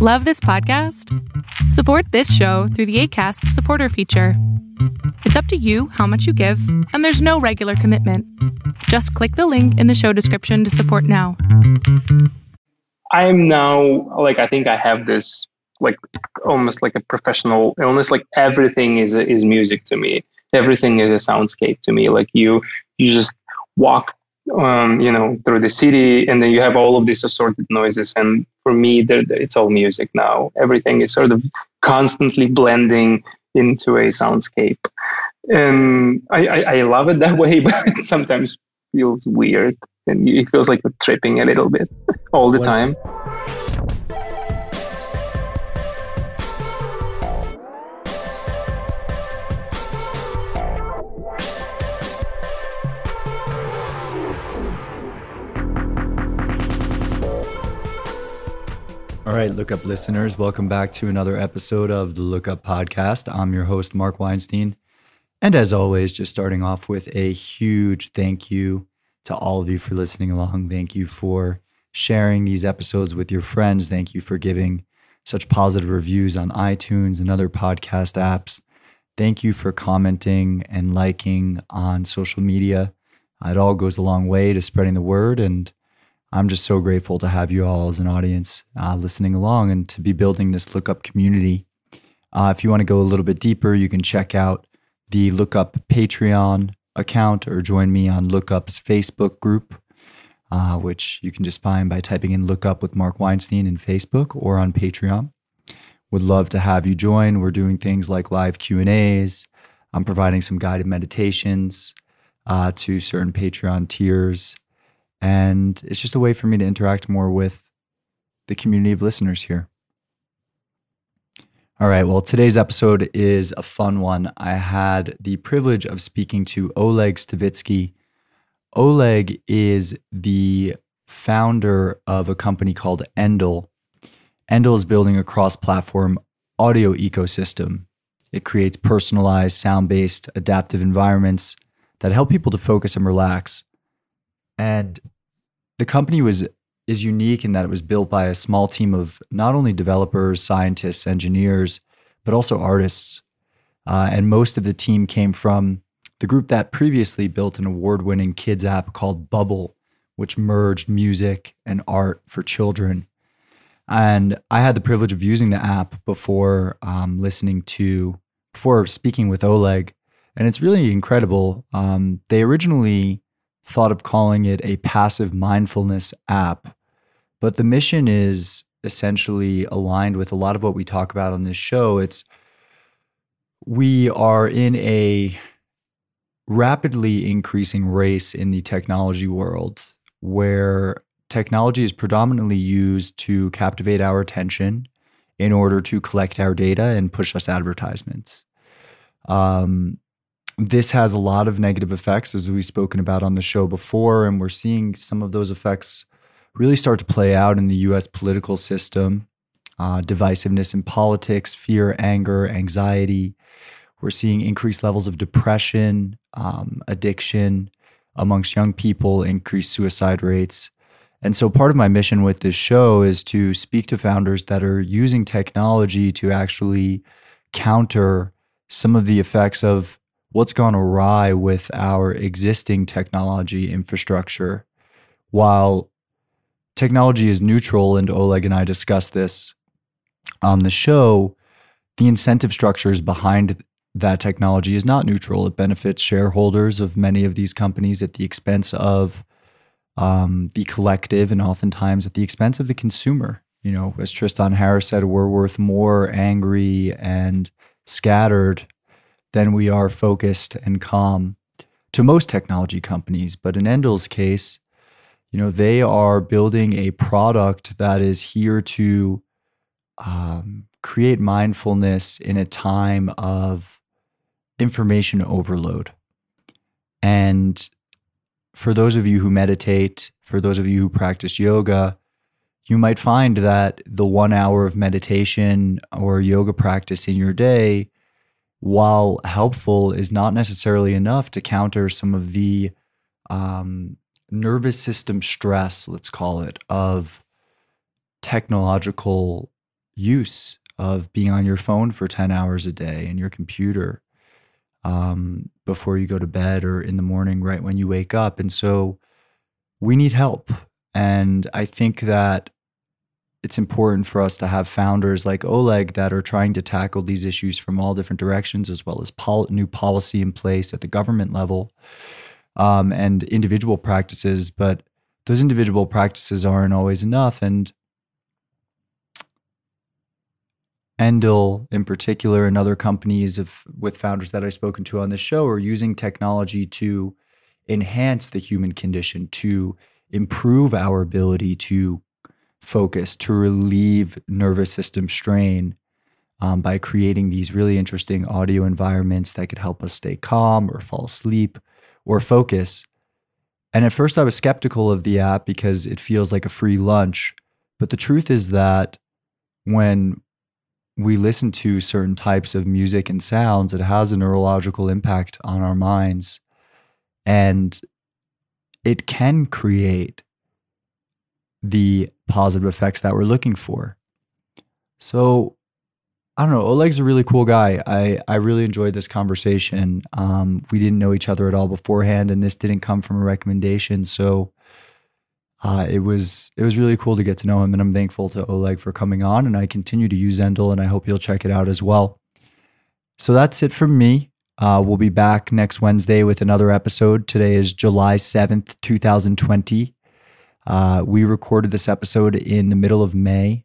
Love this podcast? Support this show through the ACAST supporter feature. It's up to you how much you give, and there's no regular commitment. Just click the link in the show description to support now. I'm now like I think I have this like almost like a professional illness. Like everything is is music to me. Everything is a soundscape to me. Like you you just walk um, you know through the city and then you have all of these assorted noises and for me it's all music now. Everything is sort of constantly blending into a soundscape. And I, I, I love it that way but it sometimes feels weird and it feels like you're tripping a little bit all the time All right, Lookup listeners, welcome back to another episode of the Lookup Podcast. I'm your host, Mark Weinstein. And as always, just starting off with a huge thank you to all of you for listening along. Thank you for sharing these episodes with your friends. Thank you for giving such positive reviews on iTunes and other podcast apps. Thank you for commenting and liking on social media. It all goes a long way to spreading the word and I'm just so grateful to have you all as an audience uh, listening along and to be building this lookup community. Uh, if you want to go a little bit deeper, you can check out the Lookup Patreon account or join me on Lookup's Facebook group, uh, which you can just find by typing in Lookup with Mark Weinstein in Facebook or on Patreon. Would love to have you join. We're doing things like live Q and A's. I'm providing some guided meditations uh, to certain Patreon tiers and it's just a way for me to interact more with the community of listeners here. All right, well, today's episode is a fun one. I had the privilege of speaking to Oleg Stavitsky. Oleg is the founder of a company called Endel. Endel is building a cross platform audio ecosystem. It creates personalized, sound based, adaptive environments that help people to focus and relax and the company was is unique in that it was built by a small team of not only developers, scientists, engineers, but also artists. Uh, and most of the team came from the group that previously built an award winning kids app called BUBL, which merged music and art for children. And I had the privilege of using the app before um, listening to, before speaking with Oleg. And it's really incredible. Um, they originally thought of calling it a passive mindfulness app. But the mission is essentially aligned with a lot of what we talk about on this show. It's we are in a rapidly increasing race in the technology world where technology is predominantly used to captivate our attention in order to collect our data and push us advertisements. Um, this has a lot of negative effects, as we've spoken about on the show before, and we're seeing some of those effects really start to play out in the US political system. Uh, divisiveness in politics, fear, anger, anxiety. We're seeing increased levels of depression, um, addiction amongst young people, increased suicide rates. And so, part of my mission with this show is to speak to founders that are using technology to actually counter some of the effects of what's gone awry with our existing technology infrastructure. While technology is neutral, and Oleg and I discussed this on the show, the incentive structures behind that technology is not neutral. It benefits shareholders of many of these companies at the expense of um, the collective and oftentimes at the expense of the consumer. You know, as Tristan Harris said, we're worth more angry and scattered than we are focused and calm to most technology companies. But in Endel's case, you know, they are building a product that is here to um, create mindfulness in a time of information overload. And for those of you who meditate, for those of you who practice yoga, you might find that the one hour of meditation or yoga practice in your day while helpful, is not necessarily enough to counter some of the um, nervous system stress, let's call it, of technological use of being on your phone for 10 hours a day and your computer um, before you go to bed or in the morning, right when you wake up. And so we need help. And I think that it's important for us to have founders like Oleg that are trying to tackle these issues from all different directions, as well as pol- new policy in place at the government level um, and individual practices. But those individual practices aren't always enough. And Endel, in particular, and other companies of, with founders that I've spoken to on this show are using technology to enhance the human condition, to improve our ability to focus, to relieve nervous system strain um, by creating these really interesting audio environments that could help us stay calm or fall asleep or focus. And at first, I was skeptical of the app because it feels like a free lunch. But the truth is that when we listen to certain types of music and sounds, it has a neurological impact on our minds. And it can create the positive effects that we're looking for. So, I don't know. Oleg's a really cool guy. I, I really enjoyed this conversation. Um, we didn't know each other at all beforehand, and this didn't come from a recommendation. So, uh, it was it was really cool to get to know him, and I'm thankful to Oleg for coming on. And I continue to use Endel, and I hope you'll check it out as well. So that's it from me. Uh, we'll be back next Wednesday with another episode. Today is July 7th, 2020. Uh, we recorded this episode in the middle of May.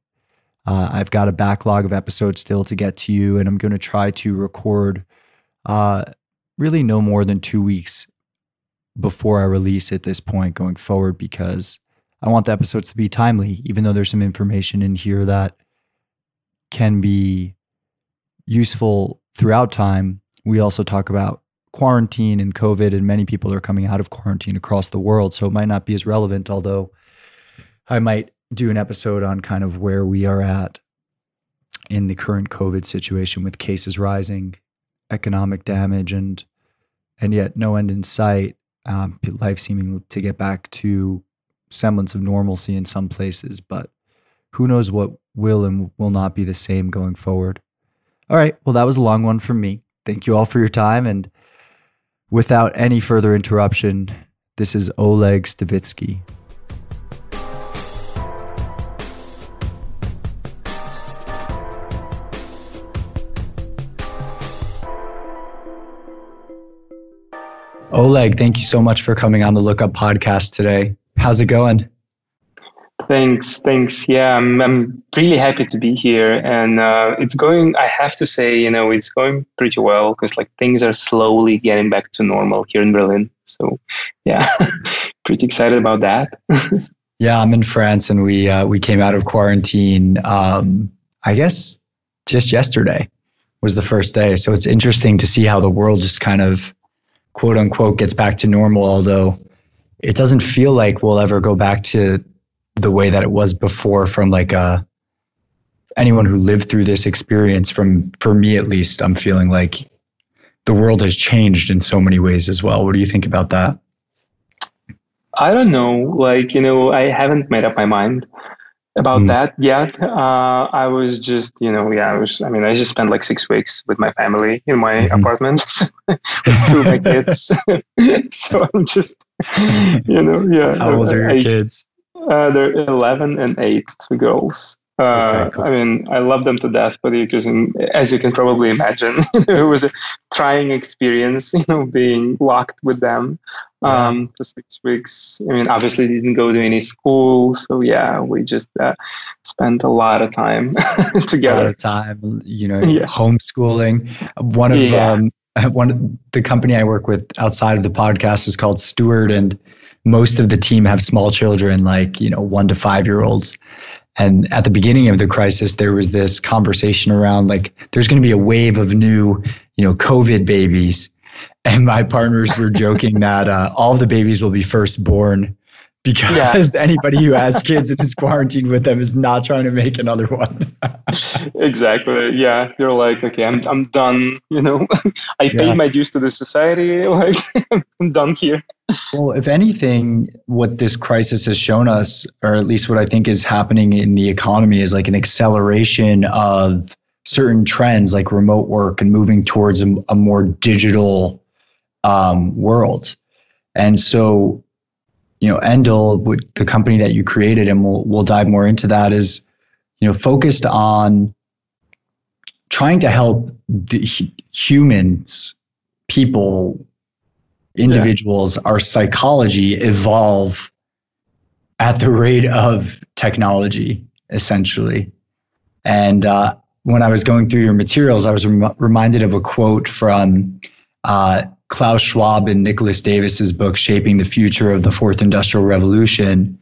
Uh, I've got a backlog of episodes still to get to you, and I'm going to try to record uh, really no more than two weeks before I release at this point going forward because I want the episodes to be timely, even though there's some information in here that can be useful throughout time. We also talk about quarantine and COVID, and many people are coming out of quarantine across the world. So it might not be as relevant, although I might do an episode on kind of where we are at in the current COVID situation with cases rising, economic damage, and and yet no end in sight. Um, life seeming to get back to semblance of normalcy in some places, but who knows what will and will not be the same going forward. All right. Well, that was a long one from me. Thank you all for your time. And without any further interruption, this is Oleg Stavitsky. Oleg, thank you so much for coming on the Lookup podcast today. How's it going? Thanks, thanks. Yeah, I'm, I'm really happy to be here, and uh, it's going. I have to say, you know, it's going pretty well because like things are slowly getting back to normal here in Berlin. So, yeah, pretty excited about that. yeah, I'm in France, and we uh, we came out of quarantine. Um, I guess just yesterday was the first day, so it's interesting to see how the world just kind of quote unquote gets back to normal. Although it doesn't feel like we'll ever go back to the way that it was before from like a uh, anyone who lived through this experience from for me at least i'm feeling like the world has changed in so many ways as well. What do you think about that? I don't know. Like you know i haven't made up my mind about mm. that yet. Uh, i was just you know yeah i was i mean i just spent like six weeks with my family in my mm-hmm. apartment with two of my kids. So i'm just you know yeah. How old are your I, kids uh, they're 11 and 8, two girls. Uh, okay, cool. I mean, I love them to death, but as you can probably imagine, it was a trying experience, you know, being locked with them um, for six weeks. I mean, obviously didn't go to any school, so yeah, we just uh, spent a lot of time together. A lot of time, you know, yeah. homeschooling. One of yeah. um, one of the company I work with outside of the podcast is called Steward, and most of the team have small children, like, you know, one to five year olds. And at the beginning of the crisis, there was this conversation around like, there's going to be a wave of new, you know, COVID babies. And my partners were joking that uh, all the babies will be first born because yeah. anybody who has kids and is quarantined with them is not trying to make another one. exactly. Yeah. You're like, okay, I'm I'm done. You know, I paid my dues to this society. Like I'm done here. Well, if anything, what this crisis has shown us, or at least what I think is happening in the economy, is like an acceleration of certain trends like remote work and moving towards a, a more digital um, world. And so you know, Endel, the company that you created, and we'll we'll dive more into that, is you know focused on trying to help the humans, people, individuals, yeah. our psychology evolve at the rate of technology, essentially. And uh, when I was going through your materials, I was rem- reminded of a quote from uh, Klaus Schwab and Nicholas Davis's book, Shaping the Future of the Fourth Industrial Revolution,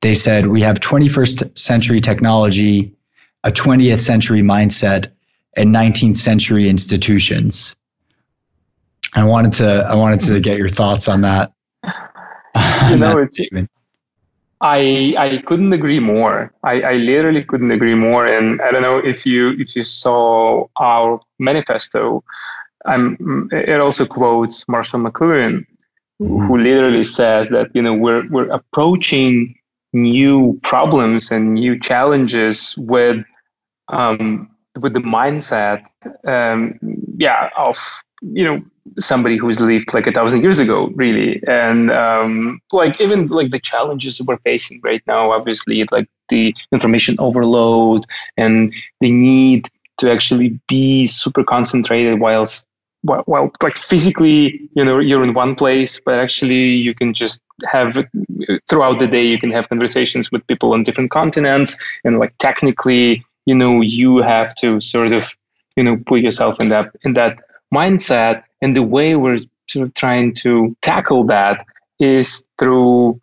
they said we have 21st century technology, a 20th century mindset, and 19th century institutions. I wanted to I wanted to get your thoughts on that. You know, it's, I I couldn't agree more. I, I literally couldn't agree more. And I don't know if you if you saw our manifesto, I'm, it also quotes Marshall McLuhan, mm-hmm. who literally says that you know we're we're approaching new problems and new challenges with um, with the mindset, um, yeah, of you know somebody who's lived like a thousand years ago, really, and um, like even like the challenges we're facing right now, obviously, like the information overload and the need to actually be super concentrated whilst well, well, like physically, you know, you're in one place, but actually you can just have throughout the day, you can have conversations with people on different continents. And like technically, you know, you have to sort of, you know, put yourself in that, in that mindset. And the way we're sort of trying to tackle that is through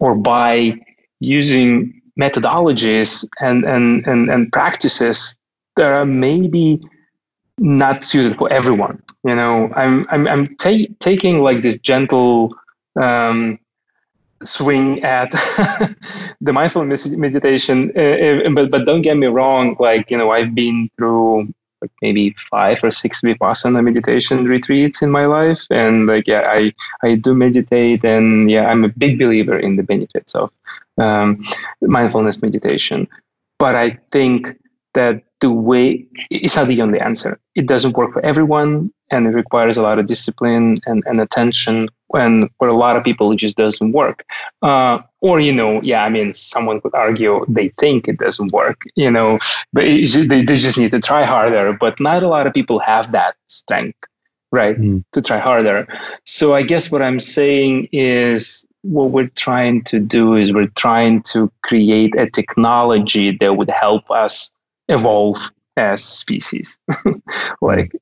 or by using methodologies and, and, and, and practices that are maybe not suited for everyone you know i'm i'm, I'm ta- taking like this gentle um, swing at the mindfulness meditation uh, but but don't get me wrong like you know i've been through like maybe five or six vipassana meditation retreats in my life and like yeah i i do meditate and yeah i'm a big believer in the benefits of um, mindfulness meditation. But i think that the way it's not the only answer. It doesn't work for everyone, and it requires a lot of discipline and, and attention. And for a lot of people, it just doesn't work. Uh, or you know, yeah, I mean, someone could argue they think it doesn't work, you know, but they, they just need to try harder. But not a lot of people have that strength, right, mm. to try harder. So I guess what I'm saying is what we're trying to do is we're trying to create a technology that would help us evolve as species. Like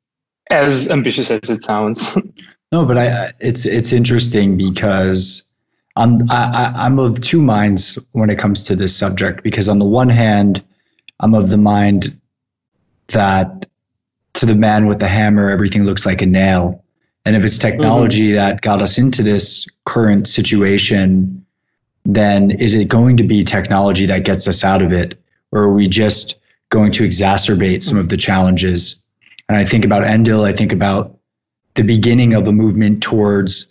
as ambitious as it sounds. No but i it's it's interesting because i'm I, i'm of two minds when it comes to this subject because on the one hand i'm of the mind that to the man with the hammer everything looks like a nail. And if it's technology mm-hmm. that got us into this current situation then is it going to be technology that gets us out of it? Or are we just going to exacerbate some of the challenges. And I think about Endel, I think about the beginning of a movement towards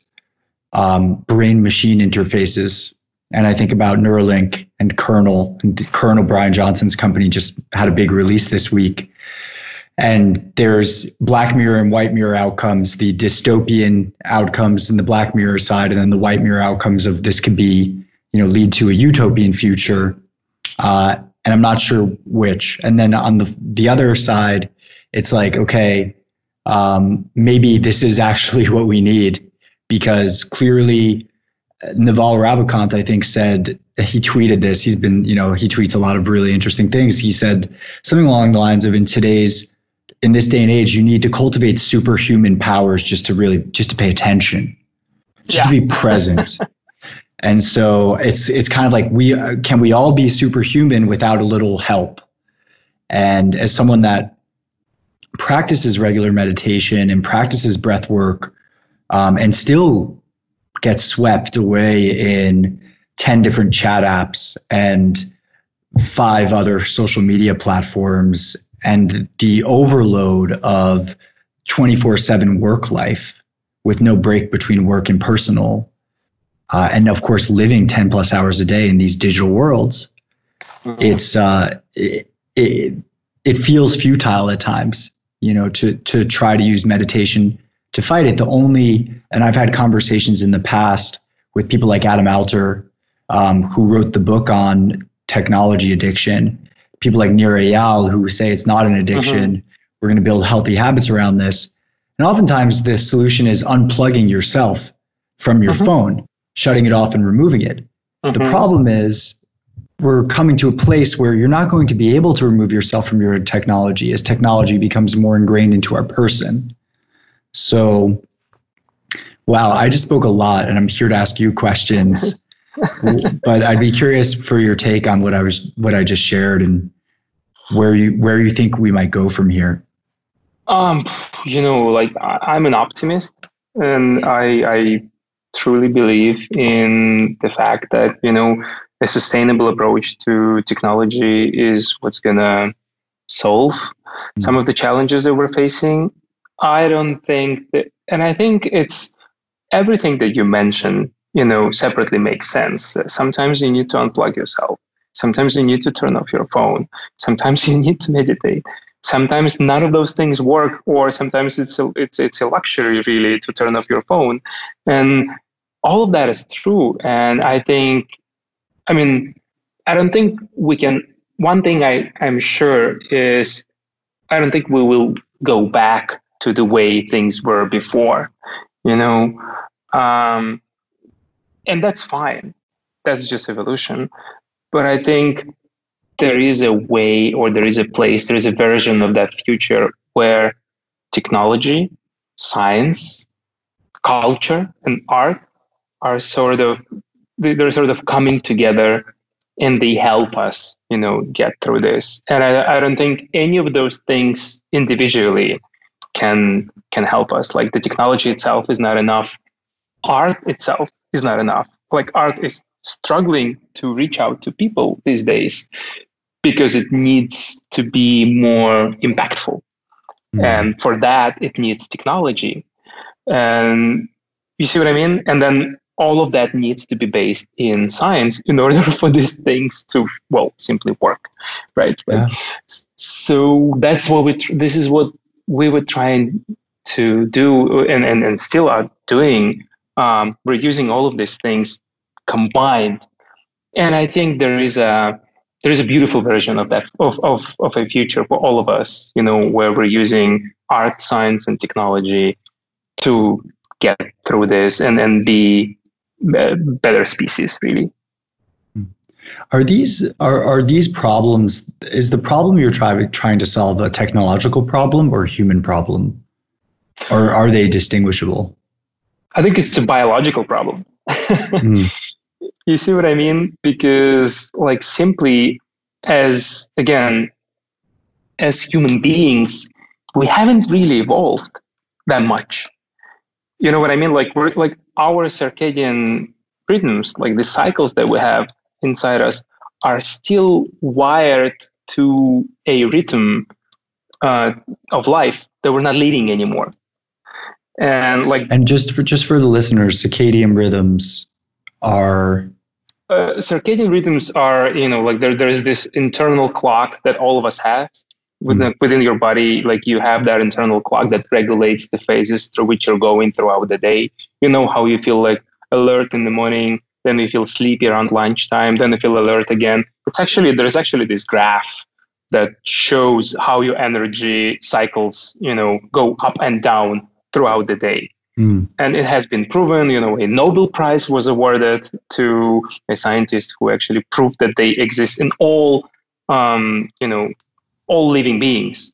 um, brain machine interfaces. And I think about Neuralink and Kernel. And Kernel, Brian Johnson's company, just had a big release this week. And there's Black Mirror and White Mirror outcomes, the dystopian outcomes in the Black Mirror side, and then the White Mirror outcomes of this could be, you know, lead to a utopian future. Uh, and I'm not sure which. And then on the the other side, it's like, okay, um, maybe this is actually what we need because clearly uh, Naval Ravikant, I think, said he tweeted this. He's been, you know, he tweets a lot of really interesting things. He said something along the lines of in today's in this day and age, you need to cultivate superhuman powers just to really just to pay attention, just yeah. to be present. And so it's it's kind of like we can we all be superhuman without a little help. And as someone that practices regular meditation and practices breath work um, and still gets swept away in 10 different chat apps and five other social media platforms and the overload of 24 7 work life with no break between work and personal. Uh, and of course, living 10 plus hours a day in these digital worlds, mm-hmm. it's, uh, it, it, it feels futile at times, you know, to, to try to use meditation to fight it. The only, and I've had conversations in the past with people like Adam Alter, um, who wrote the book on technology addiction, people like Nir Eyal, who say it's not an addiction. Mm-hmm. We're going to build healthy habits around this. And oftentimes, the solution is unplugging yourself from your mm-hmm. phone, shutting it off and removing it. Mm-hmm. The problem is, we're coming to a place where you're not going to be able to remove yourself from your technology as technology becomes more ingrained into our person. So, wow, I just spoke a lot and I'm here to ask you questions. but I'd be curious for your take on what I was what I just shared and where you where you think we might go from here. Um, you know, like I'm an optimist, and I I truly believe in the fact that you know a sustainable approach to technology is what's gonna solve mm-hmm. some of the challenges that we're facing. I don't think that, and I think it's everything that you mentioned you know, separately makes sense. Sometimes you need to unplug yourself. Sometimes you need to turn off your phone. Sometimes you need to meditate. Sometimes none of those things work, or sometimes it's a, it's it's a luxury really to turn off your phone, and all of that is true. And I think, I mean, I don't think we can. One thing I I'm sure is, I don't think we will go back to the way things were before. You know, um, and that's fine. That's just evolution. But I think there is a way or there is a place, there is a version of that future where technology, science, culture, and art are sort of they're sort of coming together and they help us, you know, get through this. And I, I don't think any of those things individually can can help us. Like the technology itself is not enough. Art itself is not enough. Like art is struggling to reach out to people these days because it needs to be more impactful. Mm. And for that, it needs technology. And you see what I mean? And then all of that needs to be based in science in order for these things to, well, simply work, right? Yeah. So that's what we, tr- this is what we were trying to do and, and, and still are doing um, we're using all of these things combined and i think there is a there is a beautiful version of that of, of, of a future for all of us you know where we're using art science and technology to get through this and and be better species really are these are, are these problems is the problem you're trying trying to solve a technological problem or a human problem or are they distinguishable I think it's a biological problem. mm. You see what I mean? Because, like, simply as, again, as human beings, we haven't really evolved that much. You know what I mean? Like, we're like our circadian rhythms, like the cycles that we have inside us, are still wired to a rhythm uh, of life that we're not leading anymore and like and just for just for the listeners circadian rhythms are uh, circadian rhythms are you know like there there's this internal clock that all of us have within, mm. within your body like you have that internal clock that regulates the phases through which you're going throughout the day you know how you feel like alert in the morning then you feel sleepy around lunchtime then you feel alert again it's actually there's actually this graph that shows how your energy cycles you know go up and down throughout the day. Mm. And it has been proven, you know, a Nobel Prize was awarded to a scientist who actually proved that they exist in all, um, you know, all living beings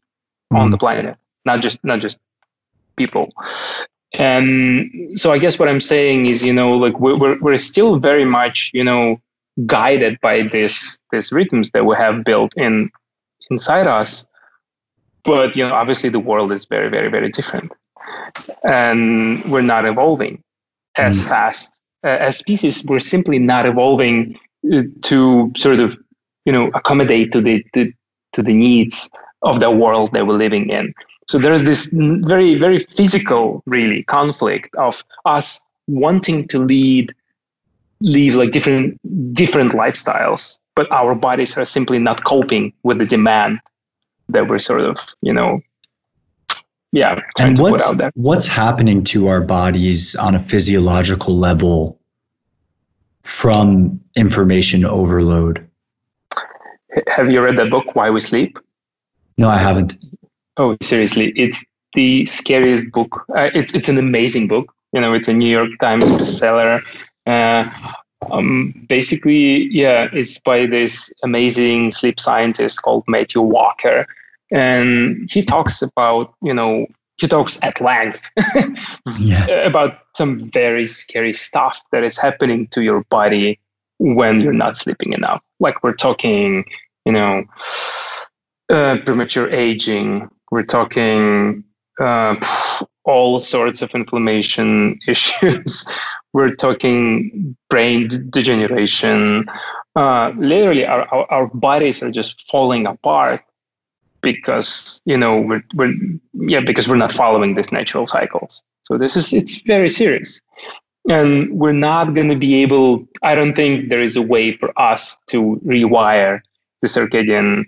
mm. on the planet, not just not just people. And so I guess what I'm saying is, you know, like we're we're still very much, you know, guided by this this rhythms that we have built in inside us. But you know, obviously the world is very, very, very different and we're not evolving as mm. fast uh, as species, we're simply not evolving uh, to sort of, you know, accommodate to the, to, to the needs of the world that we're living in. So there's this very, very physical, really, conflict of us wanting to lead, live like different, different lifestyles, but our bodies are simply not coping with the demand that we're sort of, you know, yeah, and what's, what's happening to our bodies on a physiological level from information overload? Have you read that book, Why We Sleep? No, I haven't. Oh, seriously, it's the scariest book. Uh, it's it's an amazing book. You know, it's a New York Times bestseller. Uh, um, basically, yeah, it's by this amazing sleep scientist called Matthew Walker, and he talks about you know he talks at length yeah. about some very scary stuff that is happening to your body when you're not sleeping enough. Like we're talking, you know, uh, premature aging, we're talking uh, all sorts of inflammation issues. We're talking brain degeneration. Uh, literally, our, our, our, bodies are just falling apart because you know we're, we're yeah because we're not following these natural cycles. So this is it's very serious, and we're not going to be able. I don't think there is a way for us to rewire the circadian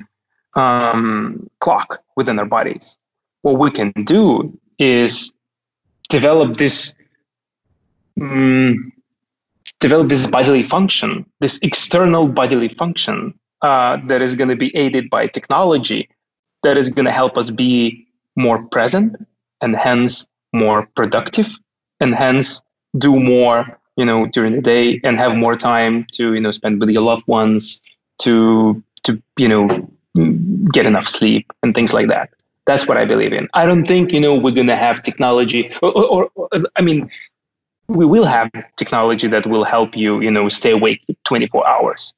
um, clock within our bodies. What we can do is develop this um, develop this bodily function, this external bodily function uh, that is going to be aided by technology that is going to help us be more present and hence more productive and hence do more you know during the day and have more time to you know spend with your loved ones to to you know get enough sleep and things like that. That's what I believe in. I don't think you know we're gonna have technology, or, or, or I mean, we will have technology that will help you you know stay awake 24 hours.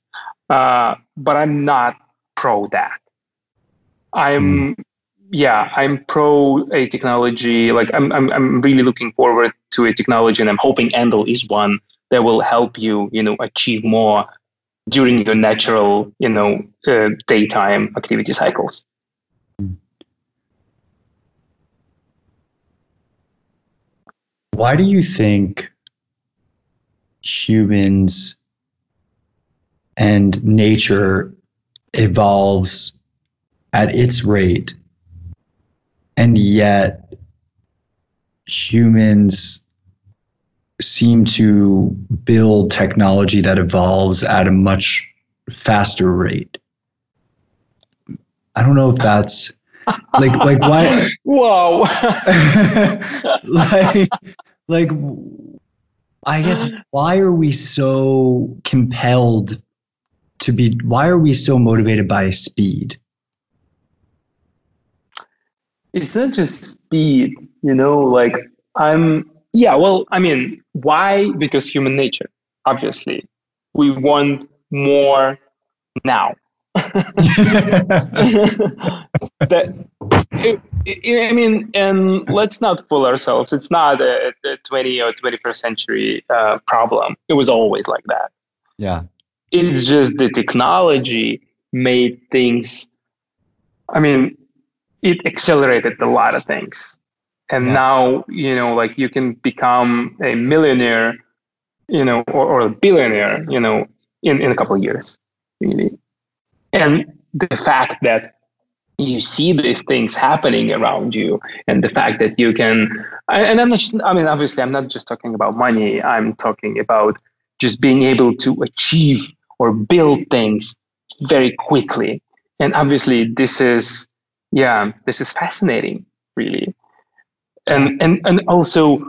Uh, but I'm not pro that. I'm mm. yeah, I'm pro a technology. Like I'm, I'm I'm really looking forward to a technology, and I'm hoping Endel is one that will help you you know achieve more during your natural, you know, uh, daytime activity cycles. Why do you think humans and nature evolves at its rate, and yet humans seem to build technology that evolves at a much faster rate. I don't know if that's like like why whoa like like I guess why are we so compelled to be why are we so motivated by speed? It's not just speed, you know, like I'm yeah, well, I mean, why? Because human nature, obviously. We want more now. that, it, it, I mean, and let's not fool ourselves. It's not a, a 20 or 21st century uh, problem. It was always like that. Yeah. It's just the technology made things, I mean, it accelerated a lot of things and yeah. now you know like you can become a millionaire you know or, or a billionaire you know in, in a couple of years really. And the fact that you see these things happening around you and the fact that you can and i'm not just, i mean obviously i'm not just talking about money. I'm talking about just being able to achieve or build things very quickly. And obviously this is yeah this is fascinating really and and and also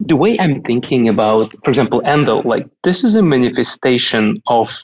the way I'm thinking about, for example, Endel, like this is a manifestation of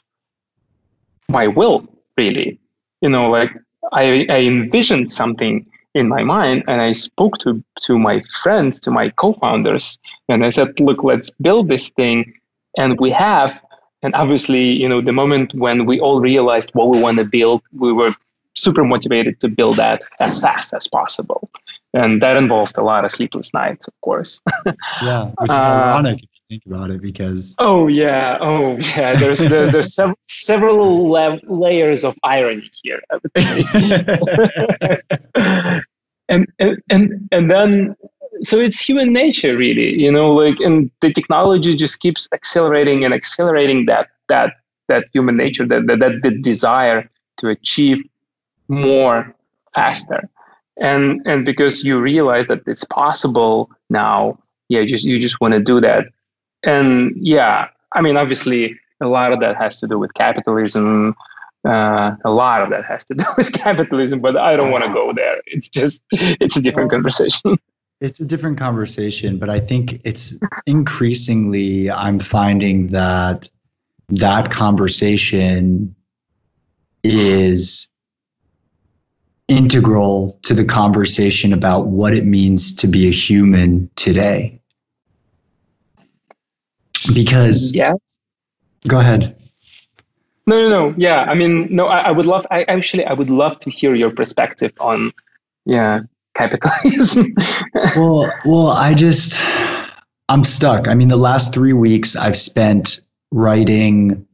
my will, really. You know, like I, I envisioned something in my mind and I spoke to to my friends, to my co-founders, and I said, look, let's build this thing. And we have, and obviously, you know, the moment when we all realized what we want to build, we were super motivated to build that as fast as possible. And that involved a lot of sleepless nights, of course. yeah, which is uh, ironic if you think about it because. Oh yeah, oh yeah. There's there, there's sev- several la- layers of irony here. and, and and and then so it's human nature really you know like and the technology just keeps accelerating and accelerating that that that human nature that that, that the desire to achieve more faster and and because you realize that it's possible now yeah just you just want to do that. And yeah i mean obviously a lot of that has to do with capitalism uh, a lot of that has to do with capitalism but i don't want to go there. It's just it's a different conversation. it's a different conversation but i think it's increasingly i'm finding that that conversation is integral to the conversation about what it means to be a human today. Because yeah, go ahead. No, no, no. Yeah, I mean, no. I, I would love. I actually, I would love to hear your perspective on, yeah, capitalism. well, well, I just, I'm stuck. I mean, the last three weeks I've spent writing,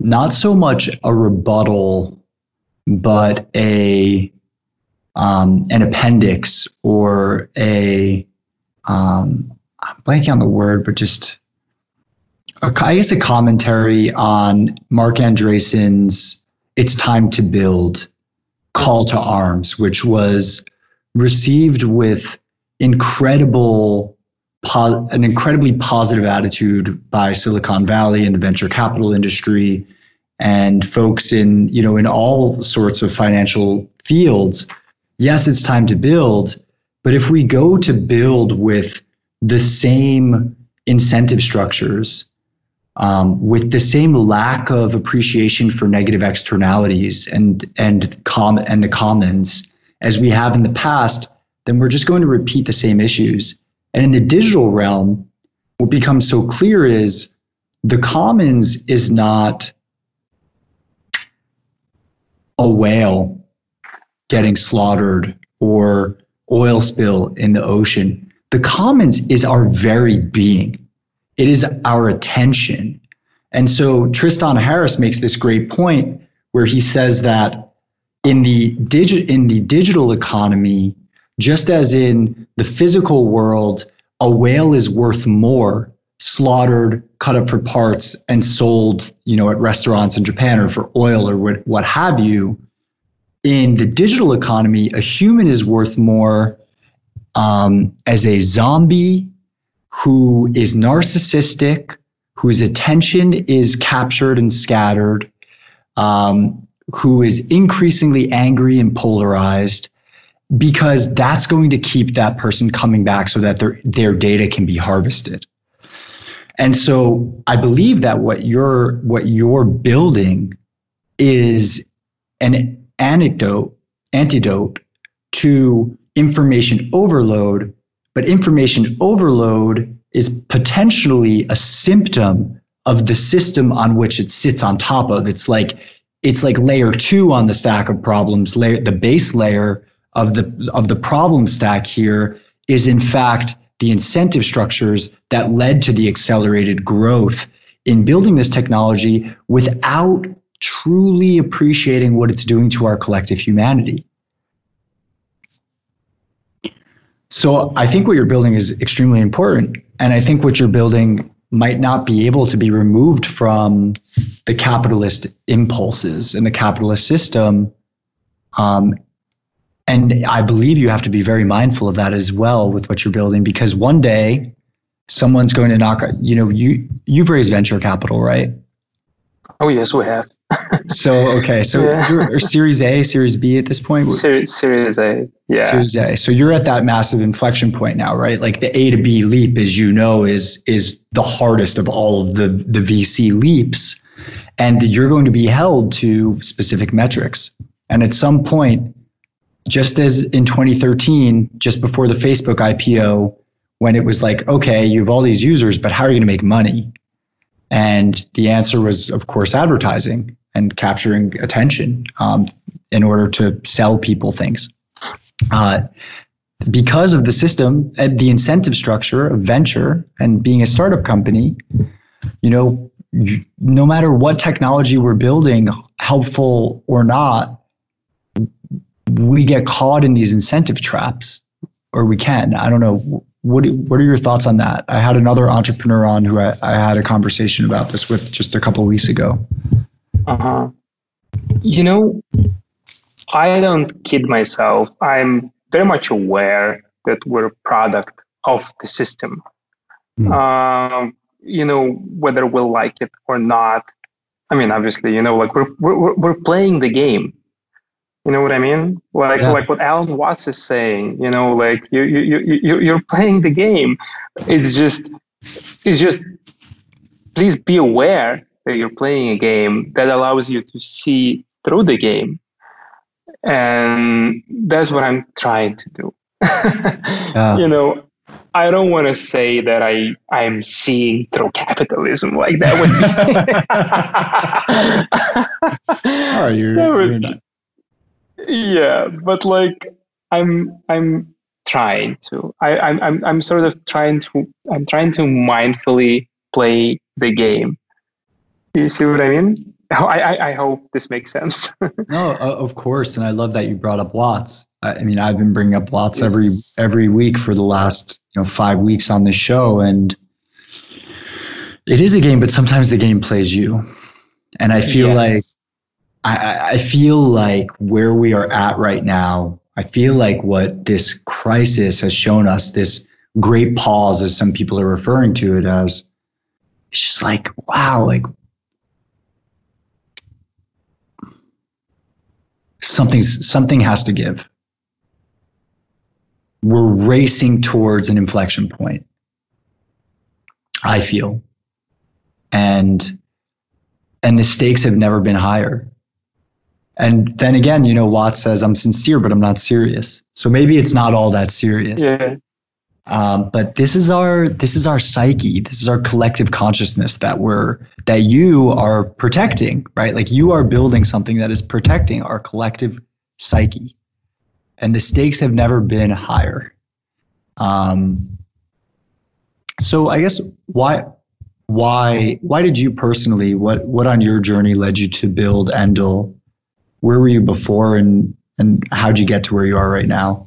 not so much a rebuttal, but a um, an appendix or a um, I'm blanking on the word, but just a, I guess a commentary on Marc Andreessen's "It's Time to Build" call to arms, which was received with incredible an incredibly positive attitude by Silicon Valley and the venture capital industry and folks in you know in all sorts of financial fields yes, it's time to build. But if we go to build with the same incentive structures, um, with the same lack of appreciation for negative externalities and and com- and the commons as we have in the past, then we're just going to repeat the same issues. And in the digital realm, what becomes so clear is the commons is not a whale getting slaughtered or oil spill in the ocean. The commons is our very being. It is our attention. And so Tristan Harris makes this great point where he says that in the digi- in the digital economy, just as in the physical world, a whale is worth more slaughtered, cut up for parts, and sold, you know, at restaurants in Japan or for oil or what, what have you in the digital economy, a human is worth more um, as a zombie who is narcissistic, whose attention is captured and scattered, um, who is increasingly angry and polarized, because that's going to keep that person coming back so that their, their data can be harvested. And so I believe that what you're what you're building is an antidote, antidote to information overload, but information overload is potentially a symptom of the system on which it sits on top of. It's like it's like layer two on the stack of problems. Layer the base layer of the of the problem stack here is in fact the incentive structures that led to the accelerated growth in building this technology without truly appreciating what it's doing to our collective humanity. So I think what you're building is extremely important. And I think what you're building might not be able to be removed from the capitalist impulses and the capitalist system. Um, and I believe you have to be very mindful of that as well with what you're building, because one day someone's going to knock, you know, you, you've raised venture capital, right? Oh, yes, we have so okay, so yeah. you're Series A, Series B at this point. Series, series A, yeah. Series A. So you're at that massive inflection point now, right? Like the A to B leap, as you know, is is the hardest of all of the the VC leaps, and you're going to be held to specific metrics. And at some point, just as in 2013, just before the Facebook IPO, when it was like, okay, you have all these users, but how are you going to make money? And the answer was, of course, advertising and capturing attention um, in order to sell people things. Uh, because of the system the incentive structure of venture and being a startup company, you know, no matter what technology we're building, helpful or not, we get caught in these incentive traps, or we can. I don't know. What What are your thoughts on that? I had another entrepreneur on who I, I had a conversation about this with just a couple weeks ago. Uh huh. You know, I don't kid myself. I'm very much aware that we're a product of the system. Mm. Um, you know, whether we'll like it or not. I mean, obviously, you know, like we're we're we're playing the game. You know what I mean? Like yeah. like what Alan Watts is saying. You know, like you you you you're playing the game. It's just it's just please be aware that you're playing a game that allows you to see through the game, and that's what I'm trying to do. yeah. You know, I don't want to say that I I'm seeing through capitalism like that would be. oh, you're, you're not yeah but like i'm i'm trying to I, I'm, I'm i'm sort of trying to i'm trying to mindfully play the game you see what i mean I, I, I hope this makes sense. no, of course, and I love that you brought up Watts. I, I mean, I've been bringing up Watts yes. every every week for the last you know five weeks on this show, and it is a game, but sometimes the game plays you, and I feel yes. like I, I feel like where we are at right now, I feel like what this crisis has shown us, this great pause, as some people are referring to it as, it's just like, wow, like something's something has to give. We're racing towards an inflection point. I feel. And and the stakes have never been higher. And then again, you know, Watts says, I'm sincere, but I'm not serious. So maybe it's not all that serious. Yeah. Um, but this is our this is our psyche. This is our collective consciousness that we're that you are protecting, right? Like you are building something that is protecting our collective psyche. And the stakes have never been higher. Um, so I guess why why why did you personally what what on your journey led you to build Endel where were you before and and how'd you get to where you are right now?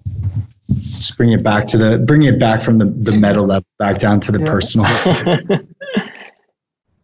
Just bring it back to the bring it back from the the meta level back down to the yeah. personal.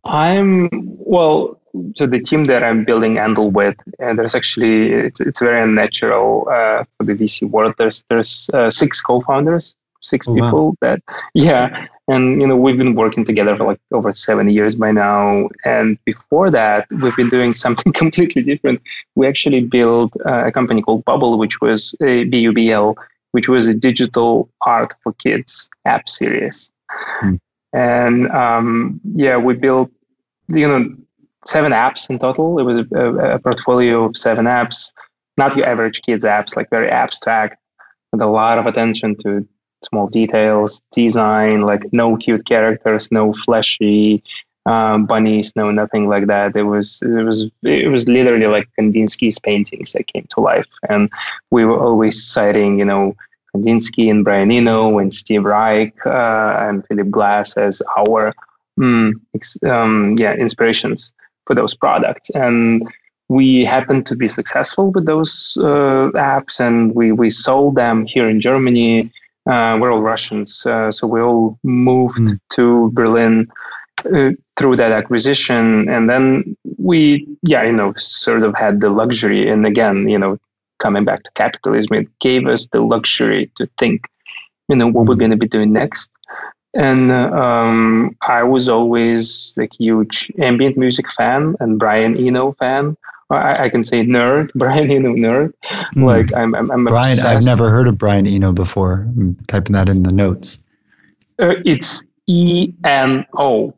I'm well. So the team that I'm building Endel with, and there's actually it's it's very unnatural uh, for the VC world. There's there's uh, six co-founders, six oh, people wow. that yeah, and you know we've been working together for like over seven years by now and before that we've been doing something completely different we actually built uh, a company called BUBL which was a BUBL which was a digital art for kids app series mm. and um, yeah we built you know seven apps in total it was a, a portfolio of seven apps not your average kids apps like very abstract with a lot of attention to small details, design, like no cute characters, no flashy um, bunnies, no nothing like that. It was it was it was literally like Kandinsky's paintings that came to life, and we were always citing, you know, Kandinsky and Brian Eno and Steve Reich uh, and Philip Glass as our mm, um, yeah inspirations for those products and we happened to be successful with those uh, apps and we, we sold them here in Germany uh, we're all Russians, uh, so we all moved mm. to Berlin uh, through that acquisition, and then we, yeah, you know, sort of had the luxury. And again, you know, coming back to capitalism, it gave us the luxury to think, you know, what we're hmm. going to be doing next. And um, I was always a huge ambient music fan and Brian Eno fan. I, I, can say nerd, Brian Eno nerd. Mm. Like I'm, I'm, I'm Brian. Obsessed. I've never heard of Brian Eno before. I'm typing that in the notes. Uh, it's E N O.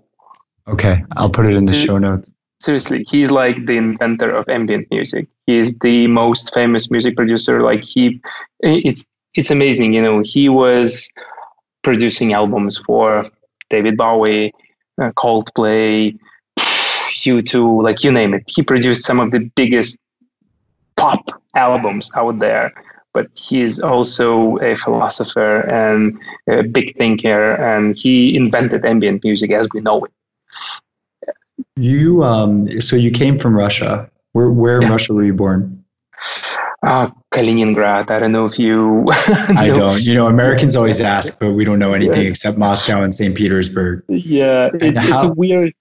Okay, I'll put it in the show notes. Seriously, he's like the inventor of ambient music. He's the most famous music producer. Like he, it's it's amazing. You know, he was producing albums for David Bowie, uh, Coldplay, U2, like you name it. He produced some of the biggest pop albums out there. but he's also a philosopher and a big thinker, and he invented ambient music as we know it. You um, so you came from Russia. Where where yeah. in Russia were you born? Uh, Kaliningrad. I don't know if you. I don't. You know, Americans always ask, but we don't know anything yeah. except Moscow and St. Petersburg. Yeah, it's, how, it's a weird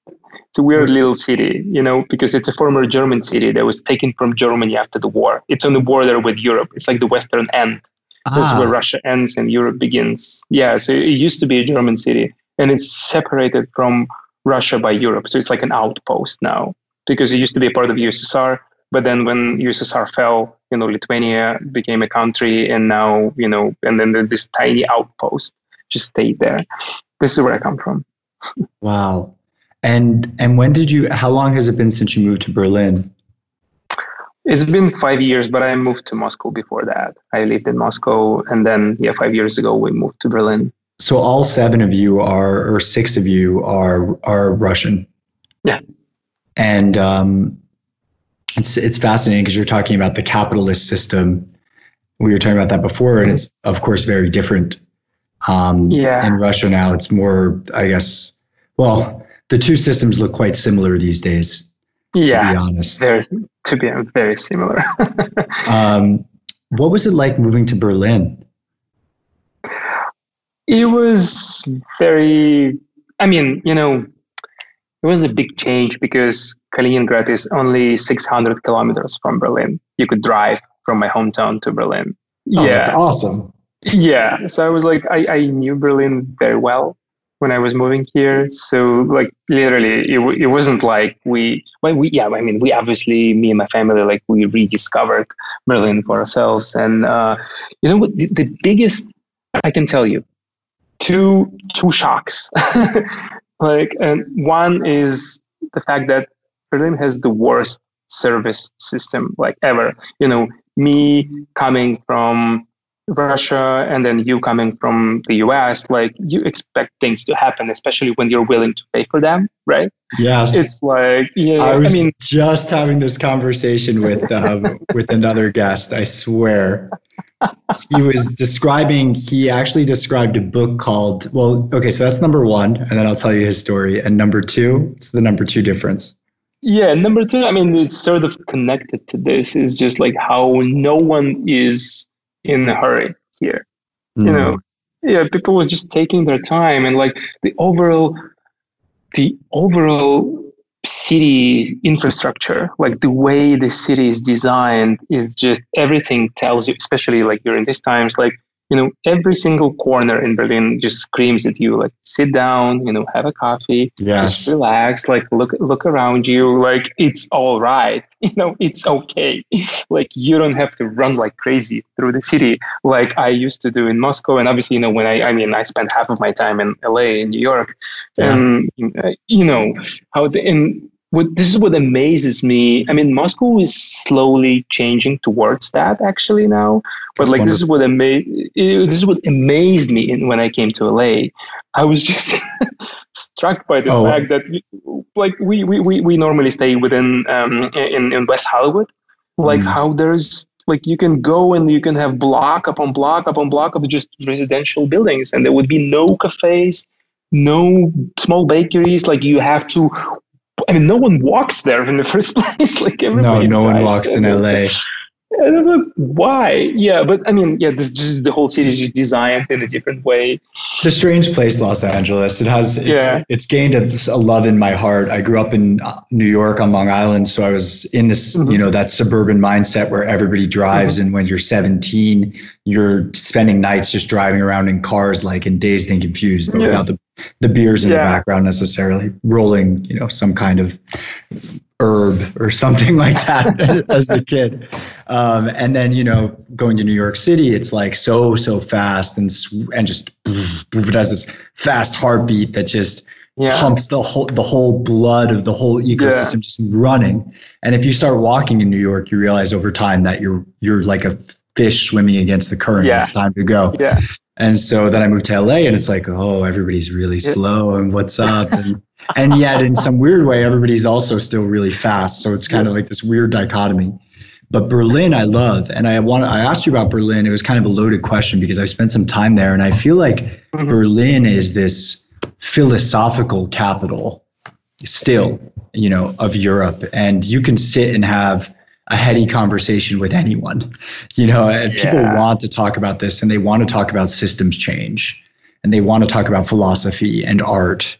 it's a weird little city, you know, because it's a former German city that was taken from Germany after the war. It's on the border with Europe. It's like the western end. Ah. This is where ah. Russia ends and Europe begins. Yeah, so it used to be a German city, and it's separated from Russia by Europe. So it's like an outpost now because it used to be a part of the USSR. But then when USSR fell, you know, Lithuania became a country, and now you know, and then this tiny outpost just stayed there. This is where I come from. wow. And and when did you? How long has it been since you moved to Berlin? It's been five years, but I moved to Moscow before that. I lived in Moscow, and then yeah, five years ago we moved to Berlin. So all seven of you are, or six of you are are Russian. Yeah. And um, it's it's fascinating because you're talking about the capitalist system. We were talking about that before, and it's of course very different. Um, yeah. In Russia now, it's more, I guess. Well, the two systems look quite similar these days. Yeah, to be honest, they're to be very similar. um, what was it like moving to Berlin? It was very. I mean, you know, it was a big change because Kaliningrad is only 600 kilometers from Berlin. You could drive from my hometown to Berlin. Oh, yeah, that's awesome. Yeah, so I was like, I, I knew Berlin very well when I was moving here. So like literally, it, it wasn't like we, well, we, yeah, I mean, we obviously, me and my family, like we rediscovered Berlin for ourselves. And, uh, you know what, the, the biggest, I can tell you, two, two shocks. like, and one is the fact that Berlin has the worst service system like ever. You know, me coming from Russia and then you coming from the US, like you expect things to happen, especially when you're willing to pay for them, right? Yes. It's like, yeah, I was I mean, just having this conversation with um, with another guest. I swear, he was describing. He actually described a book called. Well, okay, so that's number one, and then I'll tell you his story. And number two, it's the number two difference. Yeah, number two. I mean, it's sort of connected to this. Is just like how no one is in a hurry here. Mm. You know, hmm. yeah, people were just taking their time and like the overall, the overall city infrastructure, like the way the city is designed is just everything tells you, especially like during these times, like you know, every single corner in Berlin just screams at you, like, sit down, you know, have a coffee, yes. just relax, like, look, look around you, like, it's all right, you know, it's okay. like, you don't have to run like crazy through the city like I used to do in Moscow. And obviously, you know, when I, I mean, I spent half of my time in LA, in New York, yeah. and, you know, how the, in, what this is what amazes me. I mean, Moscow is slowly changing towards that actually now. But That's like wonderful. this is what amazed this is what amazed me in, when I came to LA. I was just struck by the oh. fact that like we, we, we, we normally stay within um, in in West Hollywood. Like mm. how there's like you can go and you can have block upon block upon block of just residential buildings, and there would be no cafes, no small bakeries. Like you have to mean, no one walks there in the first place. like everybody. No, no one walks in LA. I don't know why. Yeah, but I mean, yeah, this just the whole city is just designed in a different way. It's a strange place, Los Angeles. It has, it's, yeah. it's gained a, a love in my heart. I grew up in uh, New York on Long Island, so I was in this, mm-hmm. you know, that suburban mindset where everybody drives, mm-hmm. and when you're 17, you're spending nights just driving around in cars, like in Dazed and Confused, but yeah. without the the beers in yeah. the background necessarily, rolling, you know, some kind of herb or something like that as a kid. Um, and then, you know, going to New York City, it's like so, so fast and, and just it has this fast heartbeat that just yeah. pumps the whole, the whole blood of the whole ecosystem yeah. just running. And if you start walking in New York, you realize over time that you're, you're like a fish swimming against the current. Yeah. It's time to go. Yeah. And so then I moved to LA and it's like, oh, everybody's really slow and what's up? And, and yet in some weird way, everybody's also still really fast. So it's kind of like this weird dichotomy. But Berlin, I love, and I want. I asked you about Berlin. It was kind of a loaded question because I spent some time there, and I feel like mm-hmm. Berlin is this philosophical capital, still, you know, of Europe, and you can sit and have a heady conversation with anyone. You know, yeah. people want to talk about this, and they want to talk about systems change, and they want to talk about philosophy and art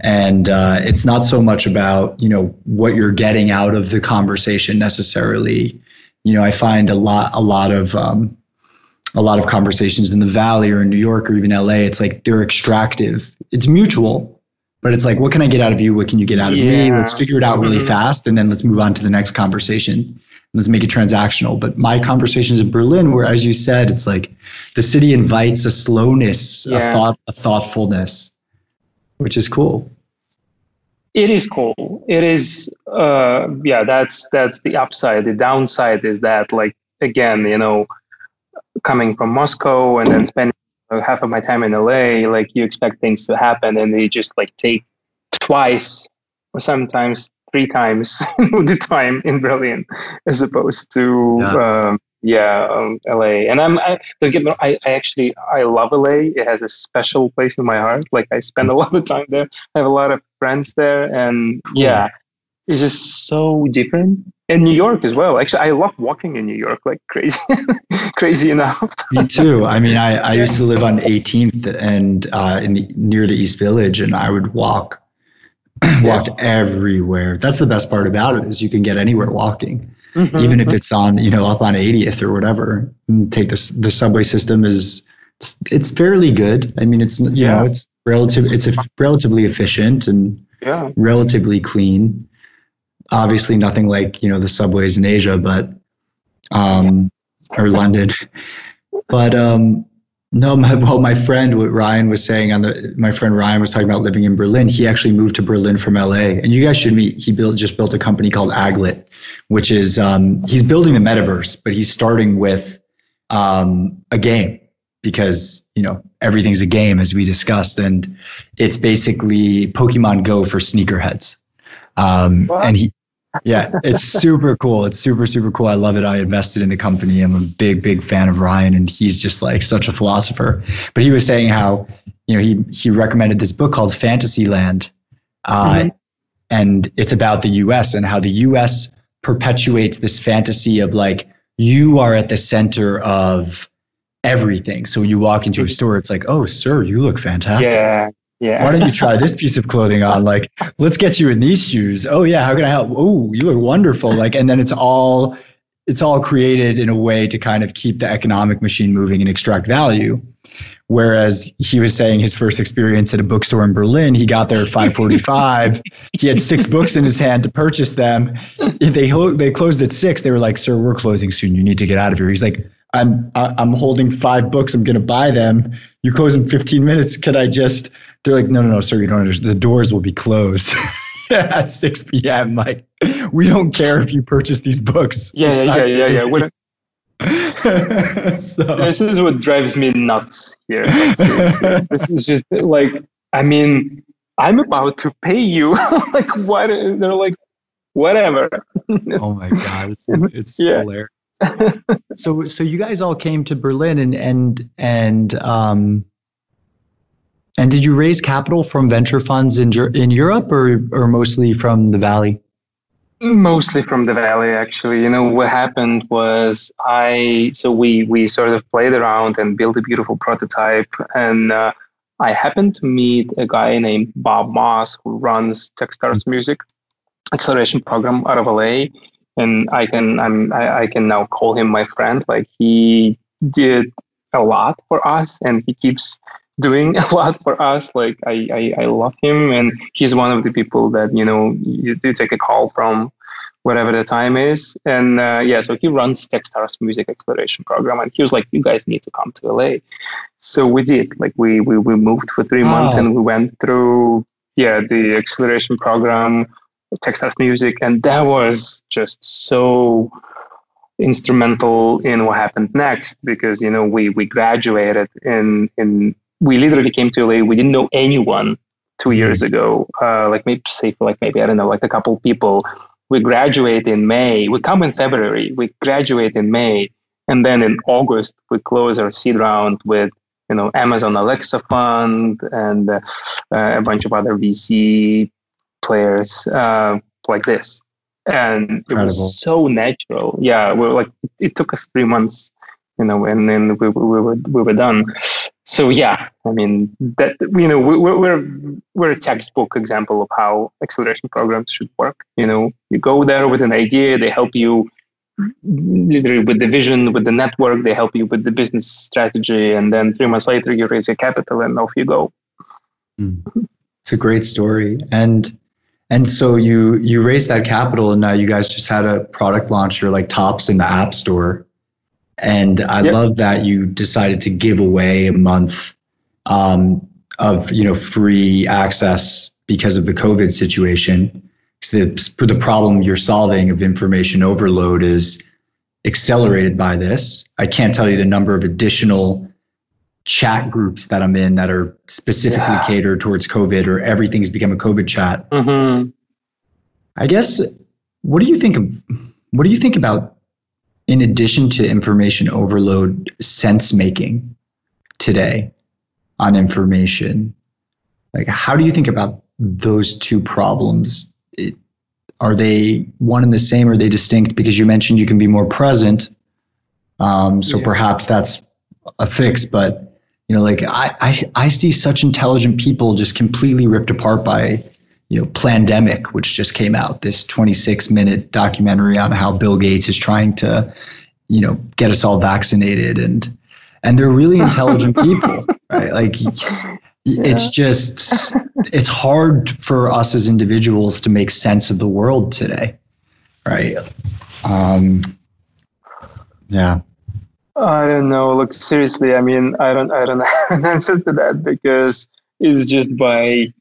and uh, it's not so much about you know what you're getting out of the conversation necessarily you know i find a lot a lot of um, a lot of conversations in the valley or in new york or even la it's like they're extractive it's mutual but it's like what can i get out of you what can you get out of yeah. me let's figure it out really mm-hmm. fast and then let's move on to the next conversation let's make it transactional but my conversations in berlin where as you said it's like the city invites a slowness yeah. a thought a thoughtfulness which is cool. It is cool. It is, uh, yeah. That's that's the upside. The downside is that, like, again, you know, coming from Moscow and then spending half of my time in LA, like, you expect things to happen, and they just like take twice or sometimes three times the time in Berlin, as opposed to yeah. um, yeah, um, LA. And I'm I, I, I actually I love LA. It has a special place in my heart. Like I spend a lot of time there. I have a lot of friends there, and yeah, it's just so different. And New York as well. Actually, I love walking in New York like crazy, crazy enough. Me too. I mean, I, I used to live on 18th and uh, in the near the East Village, and I would walk, walked everywhere. That's the best part about it is you can get anywhere walking mm-hmm. even if it's on you know up on 80th or whatever. And take this the subway system is it's, it's fairly good. I mean, it's you yeah. know it's relative it's a, relatively efficient and yeah. relatively clean. Obviously, nothing like you know the subways in Asia, but um, or London. But um, no, my, well, my friend, what Ryan was saying on the, my friend Ryan was talking about living in Berlin. He actually moved to Berlin from LA, and you guys should meet. He built just built a company called Aglet, which is um, he's building the metaverse, but he's starting with um, a game because you know everything's a game as we discussed, and it's basically Pokemon Go for sneakerheads. Um, and he yeah, it's super cool. It's super, super cool. I love it. I invested in the company. I'm a big, big fan of Ryan, and he's just like such a philosopher. But he was saying how, you know, he he recommended this book called Fantasyland, uh, mm-hmm. and it's about the U.S. and how the U.S. perpetuates this fantasy of like you are at the center of everything. So when you walk into a mm-hmm. store, it's like, oh, sir, you look fantastic. Yeah. Yeah. Why don't you try this piece of clothing on? Like, let's get you in these shoes. Oh yeah, how can I help? Oh, you look wonderful. Like, and then it's all it's all created in a way to kind of keep the economic machine moving and extract value. Whereas he was saying his first experience at a bookstore in Berlin, he got there at 5:45. he had six books in his hand to purchase them. They they closed at six. They were like, "Sir, we're closing soon. You need to get out of here." He's like, "I'm I'm holding five books. I'm going to buy them. You close in 15 minutes. Can I just?" They're like, "No, no, no, sir. You don't understand. The doors will be closed." at 6 p.m. Like, we don't care if you purchase these books. Yeah, yeah, yeah, yeah, yeah, so this is what drives me nuts here. this is just like I mean, I'm about to pay you. like what? They're like, whatever. oh my god, it's, it's yeah. hilarious. so so you guys all came to Berlin and and and um and did you raise capital from venture funds in in Europe or or mostly from the Valley? Mostly from the valley, actually. You know what happened was I so we we sort of played around and built a beautiful prototype, and uh, I happened to meet a guy named Bob Moz who runs Techstars mm-hmm. Music acceleration program out of LA, and I can I'm I, I can now call him my friend. Like he did a lot for us, and he keeps doing a lot for us. Like I, I, I love him, and he's one of the people that you know you do take a call from whatever the time is. And uh, yeah, so he runs Techstars Music Exploration Program, and he was like, "You guys need to come to LA." So we did. Like we we we moved for three months, and we went through yeah the acceleration program, Techstars Music, and that was just so instrumental in what happened next because you know we we graduated in in we literally came to LA. We didn't know anyone two years mm-hmm. ago. Uh, like maybe say like maybe I don't know like a couple people, we graduate in May. We come in February. We graduate in May, and then in August we close our seed round with you know Amazon Alexa Fund and uh, a bunch of other VC players uh, like this, and Incredible. it was so natural. Yeah, we like it took us three months, you know, and then we, we were we were done. So yeah, I mean that you know we're we're we're a textbook example of how acceleration programs should work. You know, you go there with an idea, they help you literally with the vision, with the network, they help you with the business strategy, and then three months later you raise your capital and off you go. Mm. It's a great story, and and so you you raised that capital, and now you guys just had a product launch. You're like tops in the app store, and I yep. love that you decided to give away a month um, of you know free access because of the COVID situation the, the problem you're solving of information overload is accelerated by this. I can't tell you the number of additional chat groups that I'm in that are specifically yeah. catered towards COVID or everything's become a COVID chat. Mm-hmm. I guess what do you think of what do you think about in addition to information overload sense making today on information? Like how do you think about those two problems are they one and the same? Or are they distinct? Because you mentioned you can be more present. Um, so yeah. perhaps that's a fix, but you know, like I, I, I see such intelligent people just completely ripped apart by, you know, Plandemic, which just came out, this 26 minute documentary on how Bill Gates is trying to, you know, get us all vaccinated and, and they're really intelligent people, right? Like yeah. it's just it's hard for us as individuals to make sense of the world today right um yeah i don't know look seriously i mean i don't i don't have an answer to that because it's just by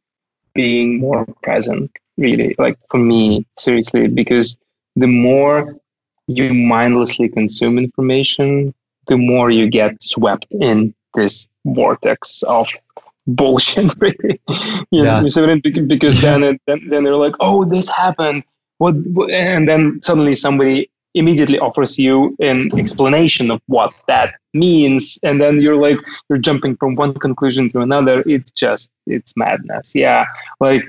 being more. present really like for me seriously because the more you mindlessly consume information the more you get swept in this vortex of bullshit really. You yeah. know, because then, it, then then they're like oh this happened. What, what and then suddenly somebody immediately offers you an explanation of what that means. And then you're like you're jumping from one conclusion to another. It's just it's madness. Yeah. Like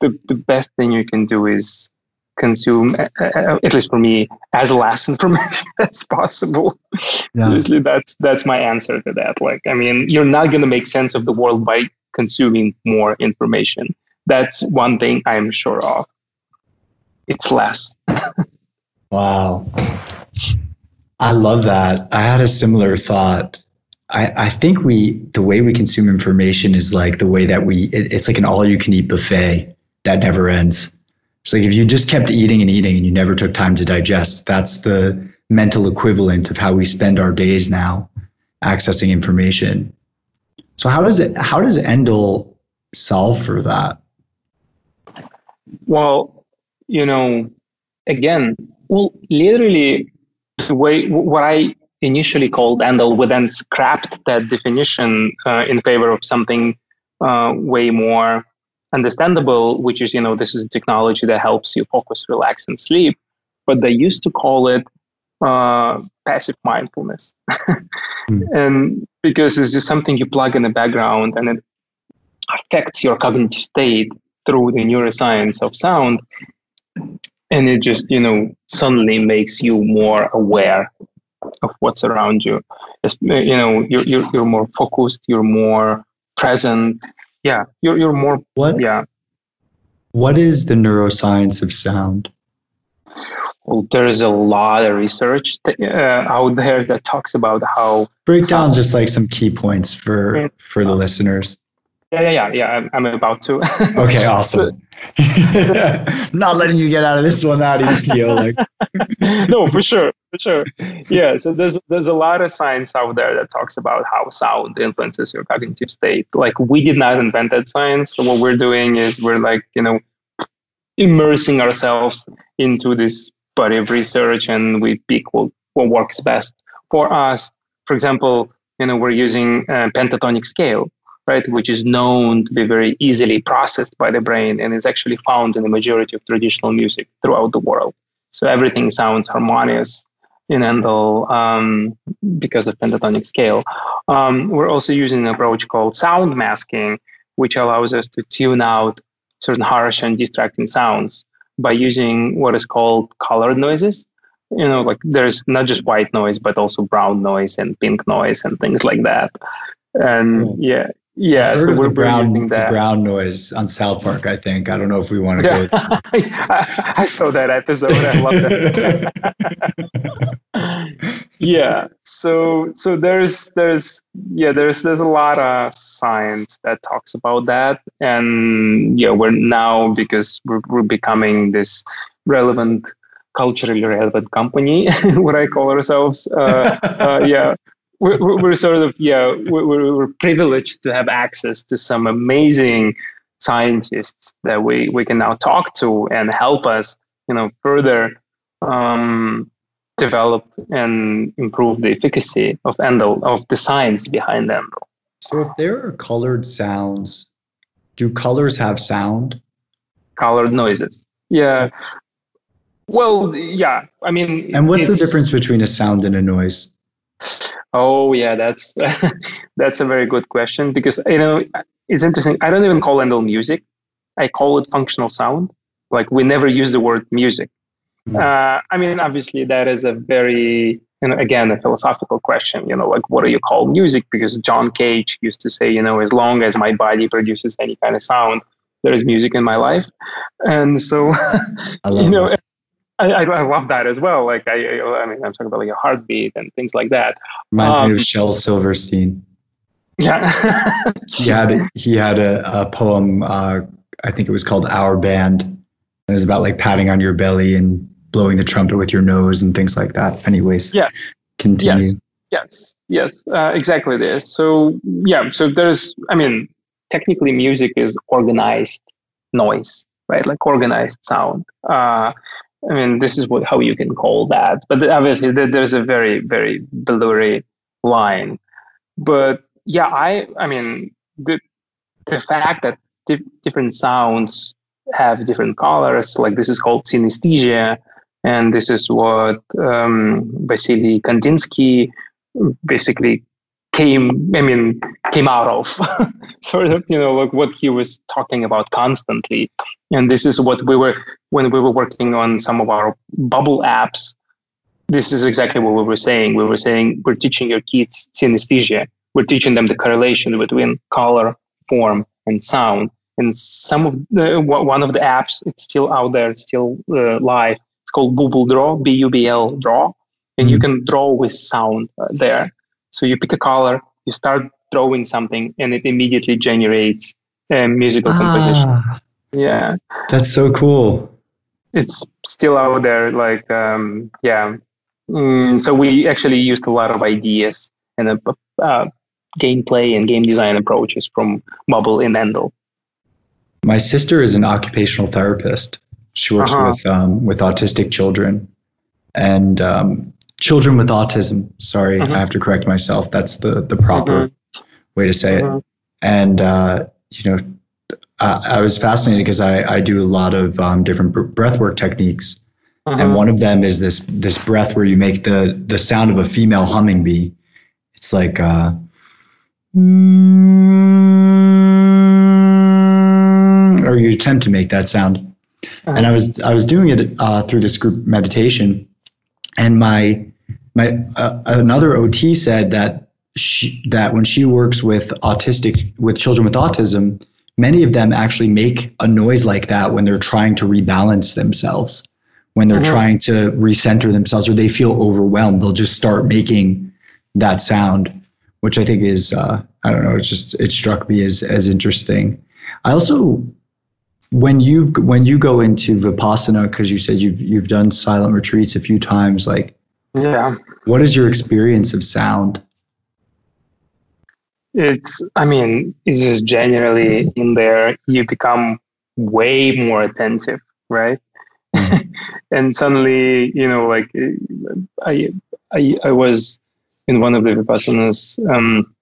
the, the best thing you can do is consume uh, at least for me as less information as possible. Yeah. Usually that's that's my answer to that. Like i mean you're not going to make sense of the world by consuming more information. That's one thing i'm sure of. It's less wow i love that i had a similar thought I, I think we the way we consume information is like the way that we it, it's like an all you can eat buffet that never ends it's like if you just kept eating and eating and you never took time to digest, that's the mental equivalent of how we spend our days now accessing information. So how does it how does Endel solve for that? Well, you know, again, well, literally the way what I initially called Endel, we then scrapped that definition uh, in favor of something uh, way more understandable, which is, you know, this is a technology that helps you focus, relax, and sleep. But they used to call it uh, passive mindfulness. mm. And because it's just something you plug in the background and it affects your cognitive state through the neuroscience of sound. And it just, you know, suddenly makes you more aware of what's around you. It's, you know, you're, you're, you're more focused, you're more present, yeah you're, you're more what? yeah. What is the neuroscience of sound? Well there's a lot of research th- uh, out there that talks about how break down just like some key points for for the listeners yeah yeah yeah yeah i'm, I'm about to okay awesome not letting you get out of this one out easy like no for sure for sure. Yeah. So there's there's a lot of science out there that talks about how sound influences your cognitive state. Like we did not invent that science. So what we're doing is we're like, you know, immersing ourselves into this body of research and we pick what, what works best for us. For example, you know, we're using a pentatonic scale. Right, which is known to be very easily processed by the brain and is actually found in the majority of traditional music throughout the world. So everything sounds harmonious in Endel um, because of pentatonic scale. Um, we're also using an approach called sound masking, which allows us to tune out certain harsh and distracting sounds by using what is called colored noises. You know, like there's not just white noise, but also brown noise and pink noise and things like that. And yeah, yeah, so we're brown, the brown noise on South Park. I think I don't know if we want to yeah. go. I, I saw that episode. I love that. yeah. So so there's there's yeah there's there's a lot of science that talks about that, and yeah, we're now because we're we're becoming this relevant culturally relevant company, what I call ourselves. Uh, uh, yeah, we're, we're sort of yeah we're, we're privileged to have access to some amazing scientists that we we can now talk to and help us you know further um, develop and improve the efficacy of endel of the science behind endel so if there are colored sounds do colors have sound? Colored noises. Yeah. Well yeah i mean and what's the difference between a sound and a noise Oh yeah, that's that's a very good question because you know it's interesting. I don't even call Endel music. I call it functional sound. Like we never use the word music. Mm. Uh, I mean, obviously that is a very and again a philosophical question. You know, like what do you call music? Because John Cage used to say, you know, as long as my body produces any kind of sound, there is music in my life. And so, you know, that. I, I, love that as well. Like I, I mean, I'm talking about like a heartbeat and things like that. Reminds um, me of um, Shel Silverstein. Yeah, he had he had a, a poem. Uh, I think it was called "Our Band." It was about like patting on your belly and blowing the trumpet with your nose and things like that. Anyways, yeah, continue. Yes, yes, yes, uh, exactly this. So yeah, so there's. I mean, technically, music is organized noise, right? Like organized sound. Uh, I mean, this is what how you can call that. But obviously, there's a very very blurry line. But yeah, I I mean the the fact that di- different sounds have different colors, like this is called synesthesia, and this is what um, Vasily Kandinsky basically came i mean came out of. Sort of you know like what he was talking about constantly. And this is what we were when we were working on some of our BUBL apps this is exactly what we were saying. We were saying we're teaching your kids synesthesia. We're teaching them the correlation between color form and sound. And some of the one of the apps it's still out there it's still uh, live. It's called BUBL draw b-u-b-l draw. And you mm-hmm. can draw with sound uh, there so you pick a color, you start drawing something, and it immediately generates a musical ah, composition. Yeah, that's so cool. It's still out there. Like, um, yeah. Mm, so we actually used a lot of ideas and a, uh, gameplay and game design approaches from BUBL and Endel. My sister is an occupational therapist. She works uh-huh. with um, with autistic children, and um, children with autism. Sorry, I have to correct myself. That's the the proper way to say it. And uh, you know, I, I, was fascinated because I I do a lot of um, different breathwork techniques, and one of them is this this breath where you make the the sound of a female humming bee. It's like. Uh, or you attempt to make that sound. Uh-huh. And I was I was doing it uh, through this group meditation, and my my uh, another OT said that she, that when she works with autistic with children with autism, many of them actually make a noise like that when they're trying to rebalance themselves, when they're mm-hmm. trying to recenter themselves, or they feel overwhelmed. They'll just start making that sound, which I think is uh, I don't know. It's just it struck me as as interesting. I also when you when you go into vipassana because you said you've you've done silent retreats a few times like yeah. What is your experience of sound? It's, I mean, it's just generally in there, you become way more attentive, right? Mm-hmm. and suddenly, you know, like I, I, I was in one of the vipassanas um,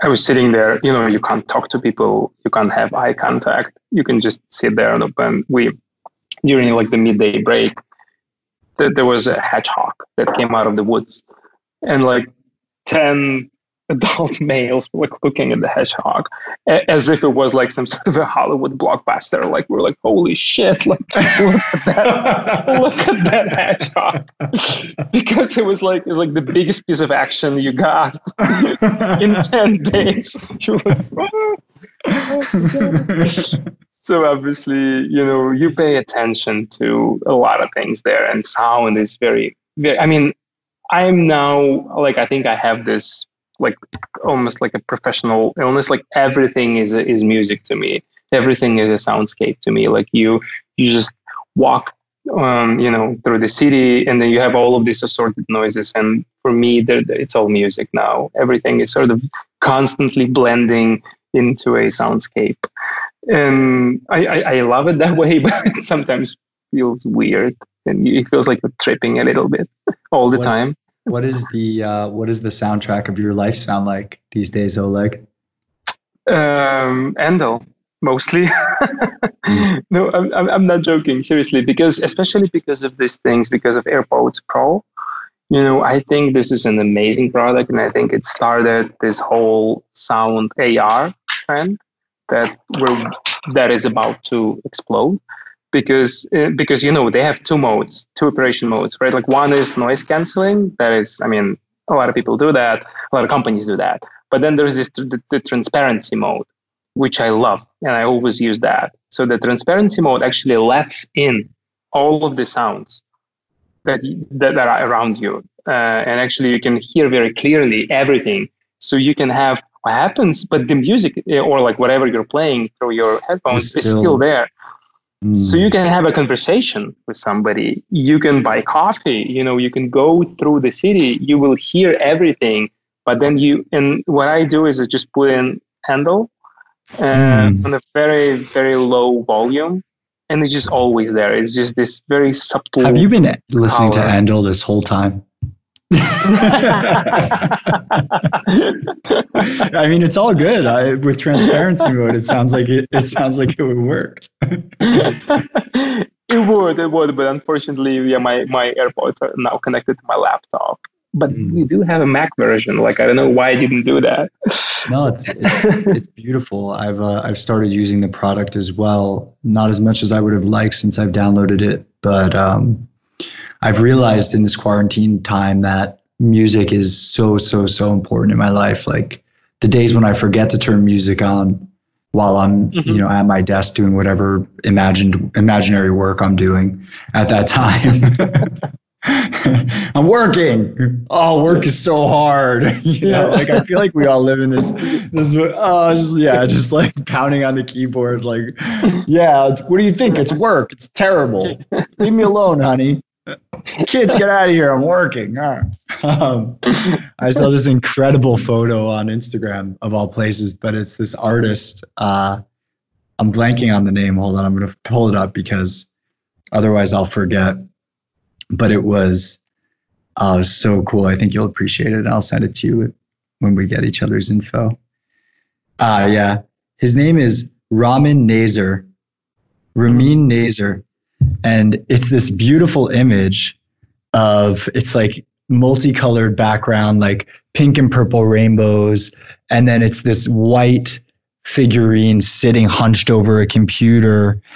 I was sitting there, you know, you can't talk to people, you can't have eye contact. You can just sit there and open. We, during like the midday break, th- there was a hedgehog that came out of the woods and like 10 adult males like looking at the hedgehog as if it was like some sort of a Hollywood blockbuster. Like we're like, holy shit! Like look at that, look at that hedgehog, because it was like it's like the biggest piece of action you got in ten days. You're like, oh. so obviously, you know, you pay attention to a lot of things there, and sound is very, very. I mean, I'm now like I think I have this like almost like a professional illness. Like everything is is music to me. Everything is a soundscape to me. Like you you just walk um, you know through the city and then you have all of these assorted noises and for me it's all music now everything is sort of constantly blending into a soundscape and I, I, I love it that way but it sometimes feels weird and it feels like you're tripping a little bit all the what, time what is the uh, what is the soundtrack of your life sound like these days, Oleg? Um, Endel mostly. no, I'm, I'm not joking. Seriously, because especially because of these things, because of AirPods Pro, you know, I think this is an amazing product, and I think it started this whole sound AR trend that we're that is about to explode because uh, because you know they have two modes, two operation modes, right? Like one is noise canceling. That is, I mean, a lot of people do that. A lot of companies do that. But then there's this the, the transparency mode, which I love, and I always use that. So the transparency mode actually lets in all of the sounds that that, are around you, uh, and actually you can hear very clearly everything. So you can have what happens, but the music eh, or like whatever you're playing through your headphones still, is still there. So you can have a conversation with somebody. You can buy coffee. You know, you can go through the city. You will hear everything. But then you and what I do is I just put in Endel uh, mm. on a very very low volume, and it's just always there. It's just this very subtle. Have you been listening power. to Endel this whole time? I mean, it's all good. I, with transparency mode, it sounds like it. It sounds like it would work. it would, it would, but unfortunately, yeah, my my AirPods are now connected to my laptop. But mm. we do have a Mac version. Like I don't know why I didn't do that. no, it's it's, it's beautiful. I've uh, I've started using the product as well. Not as much as I would have liked since I've downloaded it, but um, I've realized in this quarantine time that music is so, so, so important in my life. Like the days when I forget to turn music on while I'm, mm-hmm. you know, at my desk doing whatever imagined imaginary work I'm doing at that time. I'm working. Oh, work is so hard. you know, like I feel like we all live in this this oh just yeah, just like pounding on the keyboard, like, yeah, what do you think? It's work. It's terrible. Leave me alone, honey kids get out of here. I'm working. Um, i saw this incredible photo on instagram of all places but it's this artist uh, i'm blanking on the name. Hold on. I'm going to pull it up because otherwise i'll forget. But it was uh, so cool. I think you'll appreciate it. I'll send it to you when we get each other's info. Uh, yeah. His name is ramin nazer. Ramin nazer and it's this beautiful image of it's like multicolored background like pink and purple rainbows. And then it's this white figurine sitting hunched over a computer.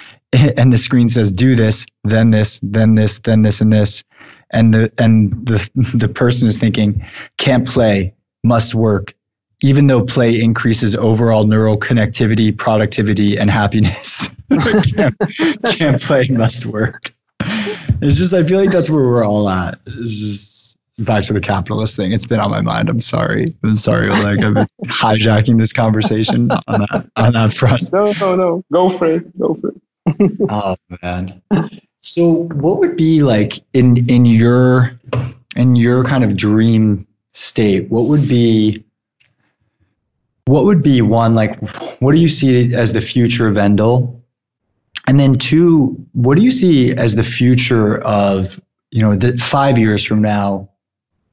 And the screen says do this then this then this then this and this. And the and the the person is thinking can't play must work even though play increases overall neural connectivity, productivity, and happiness, can't, can't play must work. It's just, I feel like that's where we're all at. It's just back to the capitalist thing. It's been on my mind. I'm sorry. I'm sorry, Like I've been hijacking this conversation on that, on that front. No, no, no. Go for it. Go for it. oh, man. So what would be like in, in your, in your kind of dream state, what would be what would be one like what do you see as the future of Endel? And then two, what do you see as the future of, you know, the five years from now?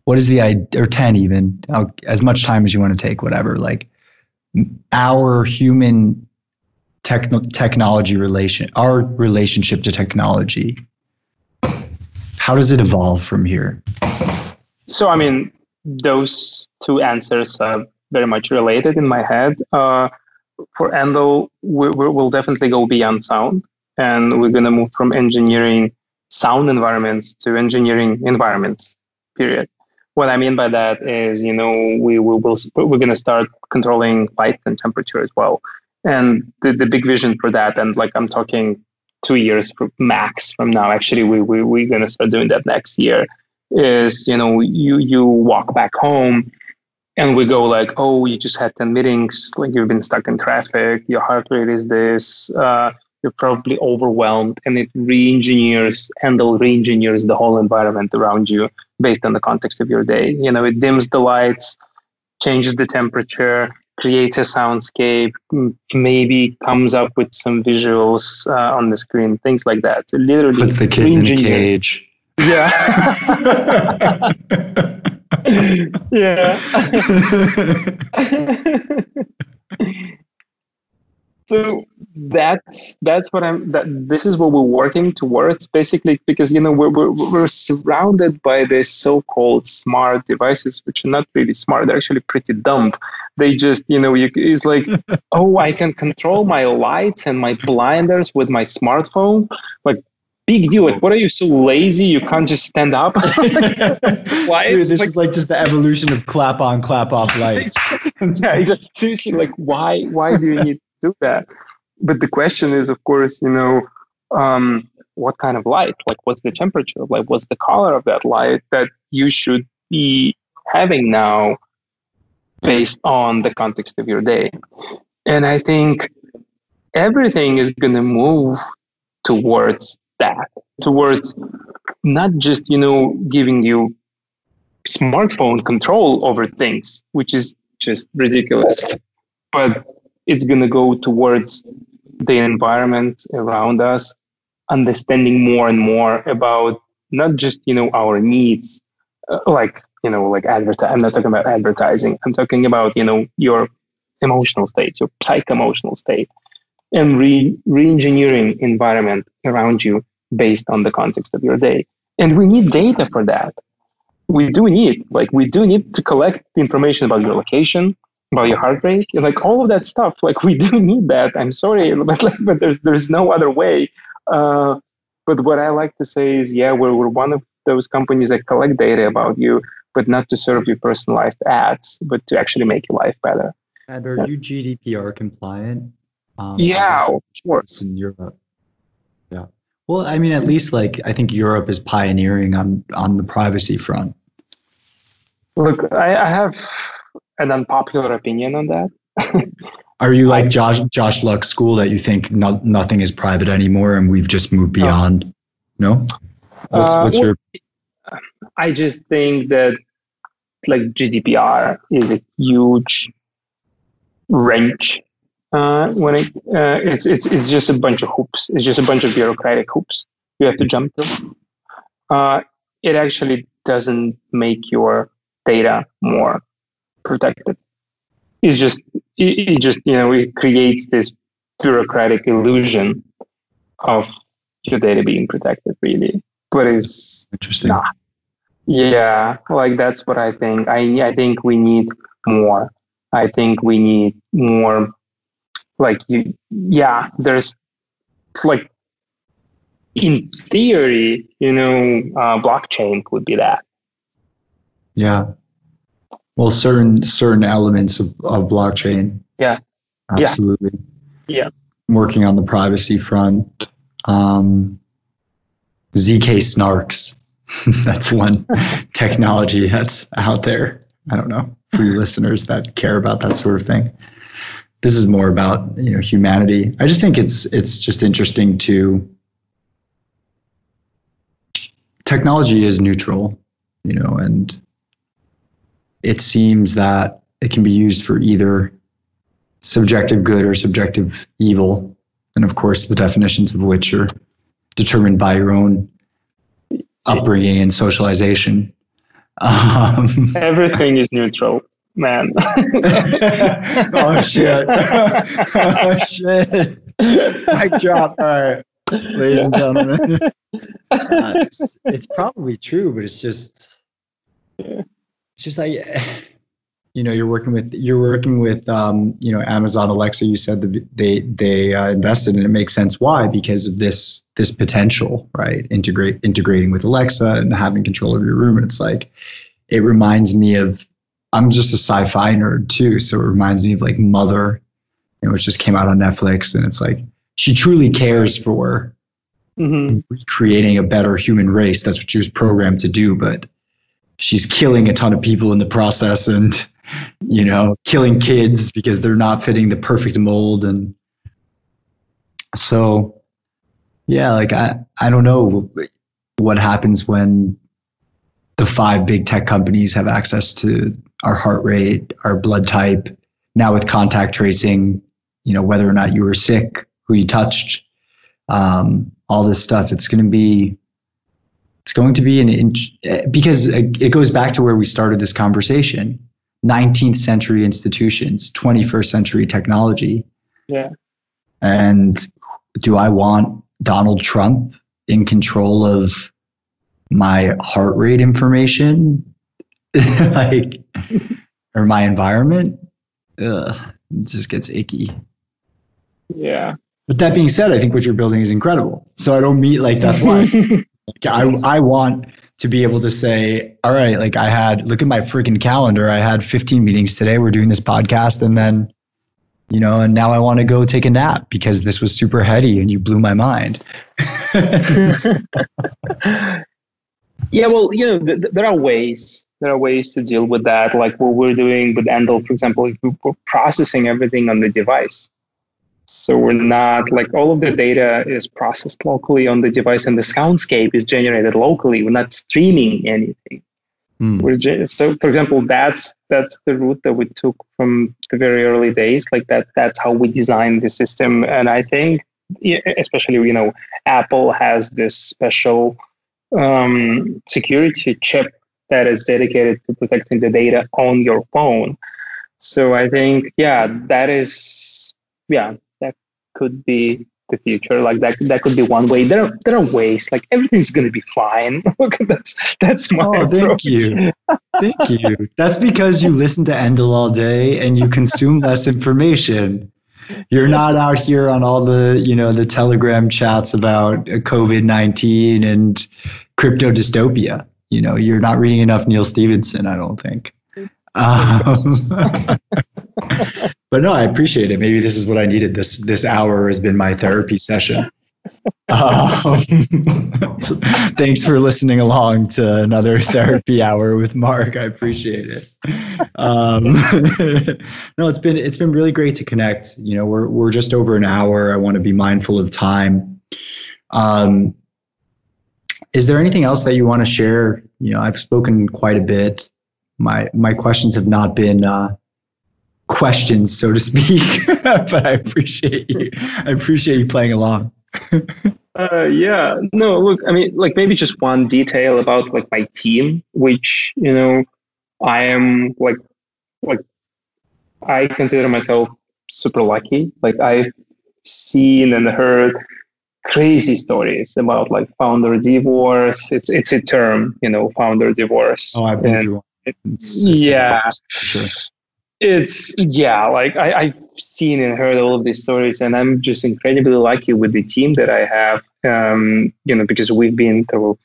What is the idea, or 10 even, as much time as you want to take, whatever. Like, our human techno- technology relation, our relationship to technology. How does it evolve from here? So, I mean, those two answers are very much related in my head. Uh, for Endel, we, will definitely go beyond sound, and we're going to move from engineering sound environments to engineering environments. Period. What I mean by that is, you know, we, we will we're going to start controlling light and temperature as well. And the, the big vision for that, and like I'm talking two years max from now, actually, we, we, we're going to start doing that next year, is, you know, you, you walk back home and we go like, oh, you just had 10 meetings, like you've been stuck in traffic, your heart rate is this, uh, you're probably overwhelmed, and it re-engineers, Endel re-engineers the whole environment around you based on the context of your day. You know, it dims the lights, changes the temperature, creates a soundscape, maybe comes up with some visuals uh, on the screen, things like that. So literally puts the kids in a cage. Yeah. yeah. so that's that's what i'm that this is what we're working towards basically because you know we're, we're, we're surrounded by these so-called smart devices which are not really smart they're actually pretty dumb they just you know you, it's like oh i can control my lights and my blinders with my smartphone like big deal. Like, what are you so lazy? You can't just stand up. why? Dude, this like, is like just the evolution of clap on, clap off lights. yeah, exactly. seriously. Like, why? Why do you need to do that? But the question is, of course, you know, um, what kind of light? Like, what's the temperature? Like, what's the color of that light that you should be having now, based on the context of your day? And I think everything is going to move towards towards not just you know giving you smartphone control over things which is just ridiculous but it's going to go towards the environment around us understanding more and more about not just you know our needs uh, like you know like advertise i'm not talking about advertising i'm talking about you know your emotional state your psych emotional state and re re-engineering environment around you based on the context of your day. And we need data for that. We do need, like, we do need to collect information about your location, about your heart rate, and like all of that stuff. Like, we do need that. I'm sorry, but like, but there's there's no other way. Uh, but what I like to say is, yeah, we're we're one of those companies that collect data about you, but not to serve you personalized ads, but to actually make your life better. And are you GDPR compliant? Um, yeah, of course. In Europe. Well, I mean, at least like I think Europe is pioneering on on the privacy front. Look, I, I have an unpopular opinion on that. Are you like Josh Josh Luck school that you think no, nothing is private anymore and we've just moved beyond? No. What's, uh, what's your? I just think that like GDPR is a huge wrench uh, when it uh, it's it's it's just a bunch of hoops. It's just a bunch of bureaucratic hoops you have to jump through. Uh, it actually doesn't make your data more protected. It's just it, it just you know it creates this bureaucratic illusion of your data being protected, really. But it's interesting. Not. Yeah, like that's what I think. I I think we need more. I think we need more like you yeah there's like in theory you know uh, blockchain would be that. Yeah. Well certain certain elements of, of blockchain. Yeah. Absolutely. Yeah. I'm working on the privacy front. Um, zk snarks. That's one technology that's out there. I don't know for you listeners that care about that sort of thing this is more about you know humanity. I just think it's it's just interesting to technology is neutral, you know, and it seems that it can be used for either subjective good or subjective evil, and of course the definitions of which are determined by your own upbringing and socialization. Um, Everything is neutral man. oh shit! oh shit! Mic drop. All right, ladies and gentlemen. Uh, it's, it's, probably true, but it's just, it's just like, you know, you're working with you're working with, um, you know, Amazon Alexa. You said that they they uh, invested, and it makes sense why because of this this potential, right? Integrate integrating with Alexa and having control of your room. And it's like, it reminds me of I'm just a sci-fi nerd too, so it reminds me of like Mother, you know, which just came out on Netflix, and it's like she truly cares for mm-hmm. creating a better human race. That's what she was programmed to do, but she's killing a ton of people in the process, and you know, killing kids because they're not fitting the perfect mold, and so yeah, like I I don't know what happens when the five big tech companies have access to our heart rate, our blood type. Now with contact tracing, you know whether or not you were sick, who you touched, um, all this stuff. It's going to be it's going to be an inch because it goes back to where we started this conversation 19th century institutions 21st century technology yeah and do i want donald trump in control of my heart rate information, like, or my environment, ugh, it just gets icky. Yeah. But that being said, I think what you're building is incredible. So I don't meet like that's why I I want to be able to say, all right, like I had look at my freaking calendar. I had 15 meetings today. We're doing this podcast, and then you know, and now I want to go take a nap because this was super heady and you blew my mind. Yeah, well, you know, th- th- there are ways. There are ways to deal with that, like what we're doing with Endel, for example. We're processing everything on the device, so we're not like all of the data is processed locally on the device, and the soundscape is generated locally. We're not streaming anything. Mm. We're just, so, for example, that's that's the route that we took from the very early days. Like that, that's how we designed the system, and I think, especially you know, Apple has this special um, security chip that is dedicated to protecting the data on your phone. So I think, yeah, that is, yeah, that could be the future. Like that, that could be one way. There are there are ways. Like everything's going to be fine. that's that's my. Oh, approach. thank you, thank you. That's because you listen to Endel all day and you consume less information. You're not out here on all the you know the Telegram chats about COVID nineteen and crypto dystopia. You know, you're not reading enough Neal Stephenson. I don't think. Um, but no, I appreciate it. Maybe this is what I needed. This this hour has been my therapy session. Um, thanks for listening along to another therapy hour with Marc. I appreciate it. Um, no, it's been it's been really great to connect. You know, we're we're just over an hour. I want to be mindful of time. Um, is there anything else that you want to share? You know, I've spoken quite a bit. My my questions have not been uh, questions, so to speak, but I appreciate you. I appreciate you playing along. Uh, yeah, no, look, I mean, like maybe just one detail about like my team, which you know, I am like, like, I consider myself super lucky. Like I've seen and heard crazy stories about like founder divorce. It's it's a term, you know, founder divorce. Oh, I've been through it's, yeah. Sure. It's yeah, like I, I've seen and heard all of these stories, and I'm just incredibly lucky with the team that I have. Um, you know, because we've been through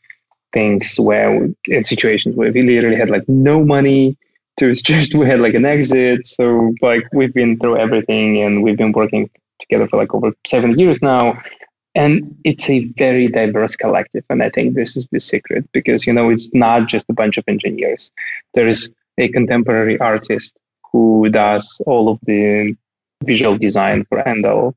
things where we, in situations where we literally had like no money to just we had like an exit. So like we've been through everything, and we've been working together for like over seven years now and it's a very diverse collective and i think this is the secret because you know it's not just a bunch of engineers there's a contemporary artist who does all of the visual design for Endel.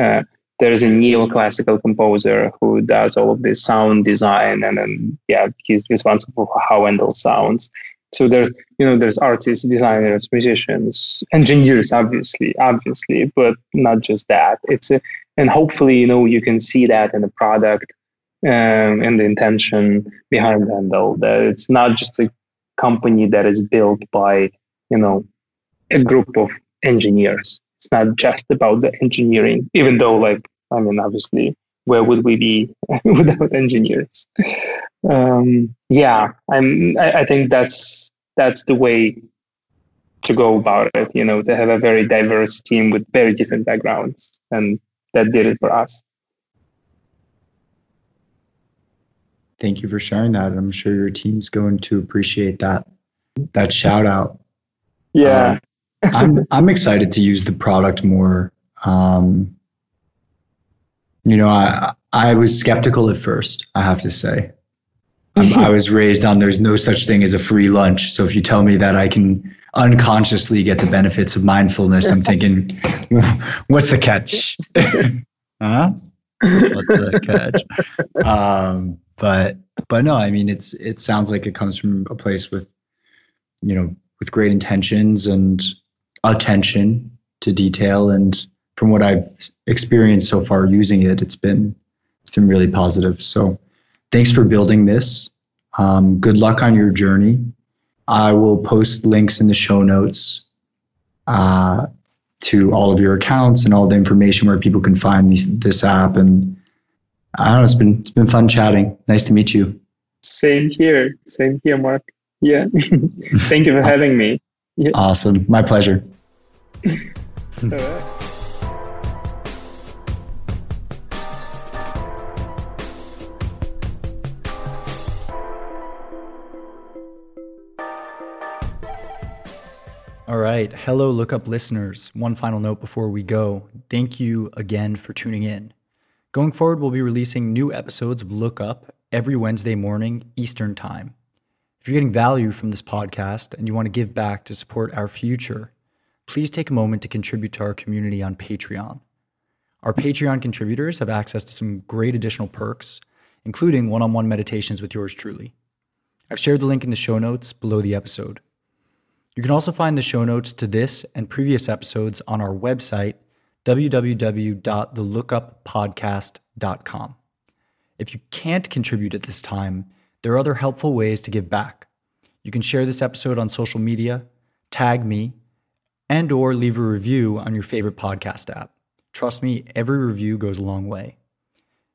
Uh, there's a neoclassical composer who does all of the sound design and then yeah he's responsible for how Endel sounds so there's you know there's artists designers musicians engineers obviously obviously but not just that it's a and hopefully you know you can see that in the product um, and the intention behind Endel that it's not just a company that is built by you know, a group of engineers. It's not just about the engineering, even though, like, I mean, obviously, where would we be without engineers? Um, yeah, I'm. I, I think that's that's the way to go about it. You know, to have a very diverse team with very different backgrounds, and that did it for us. Thank you for sharing that. I'm sure your team's going to appreciate that that shout out. Yeah. Um, I'm I'm excited to use the product more. Um, you know, I I was skeptical at first. I have to say, I was raised on there's no such thing as a free lunch. So if you tell me that I can unconsciously get the benefits of mindfulness, I'm thinking, what's the catch? huh? What's the catch? Um, but but no, I mean it's it sounds like it comes from a place with you know with great intentions and attention to detail and from what I've experienced so far using it, it's been it's been really positive. So thanks for building this. Um, good luck on your journey. I will post links in the show notes uh, to all of your accounts and all the information where people can find these, this app. And I don't know, it's been it's been fun chatting. Nice to meet you. Same here. Same here, Marc. Yeah. Thank you for having me. Yeah. Awesome. My pleasure. All right. All right. Hello, Lookup listeners. One final note before we go. Thank you again for tuning in. Going forward, we'll be releasing new episodes of Lookup every Wednesday morning, Eastern Time. You're getting value from this podcast and you want to give back to support our future, please take a moment to contribute to our community on Patreon. Our Patreon contributors have access to some great additional perks, including one on one meditations with yours truly. I've shared the link in the show notes below the episode. You can also find the show notes to this and previous episodes on our website, www.thelookuppodcast.com. If you can't contribute at this time, there are other helpful ways to give back. You can share this episode on social media, tag me, and or leave a review on your favorite podcast app. Trust me, every review goes a long way.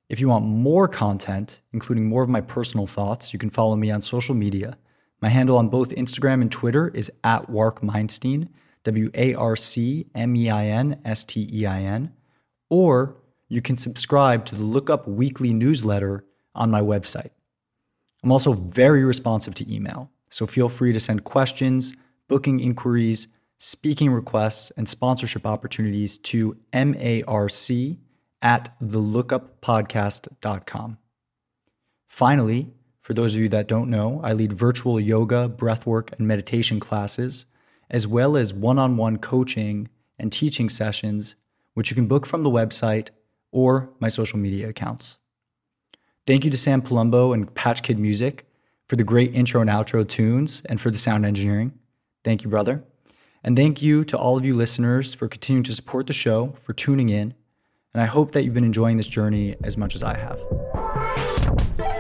If you want more content, including more of my personal thoughts, you can follow me on social media my handle on both Instagram and Twitter is at Wark Meinstein, W A R C M E I N S T E I N, or you can subscribe to the Lookup Weekly newsletter on my website. I'm also very responsive to email, so feel free to send questions, booking inquiries, speaking requests, and sponsorship opportunities to marc at thelookuppodcast.com. Finally, for those of you that don't know, I lead virtual yoga, breathwork, and meditation classes, as well as one on one coaching and teaching sessions, which you can book from the website or my social media accounts. Thank you to Sam Palumbo and Patch Kid Music for the great intro and outro tunes and for the sound engineering. Thank you, brother. And thank you to all of you listeners for continuing to support the show, for tuning in. And I hope that you've been enjoying this journey as much as I have.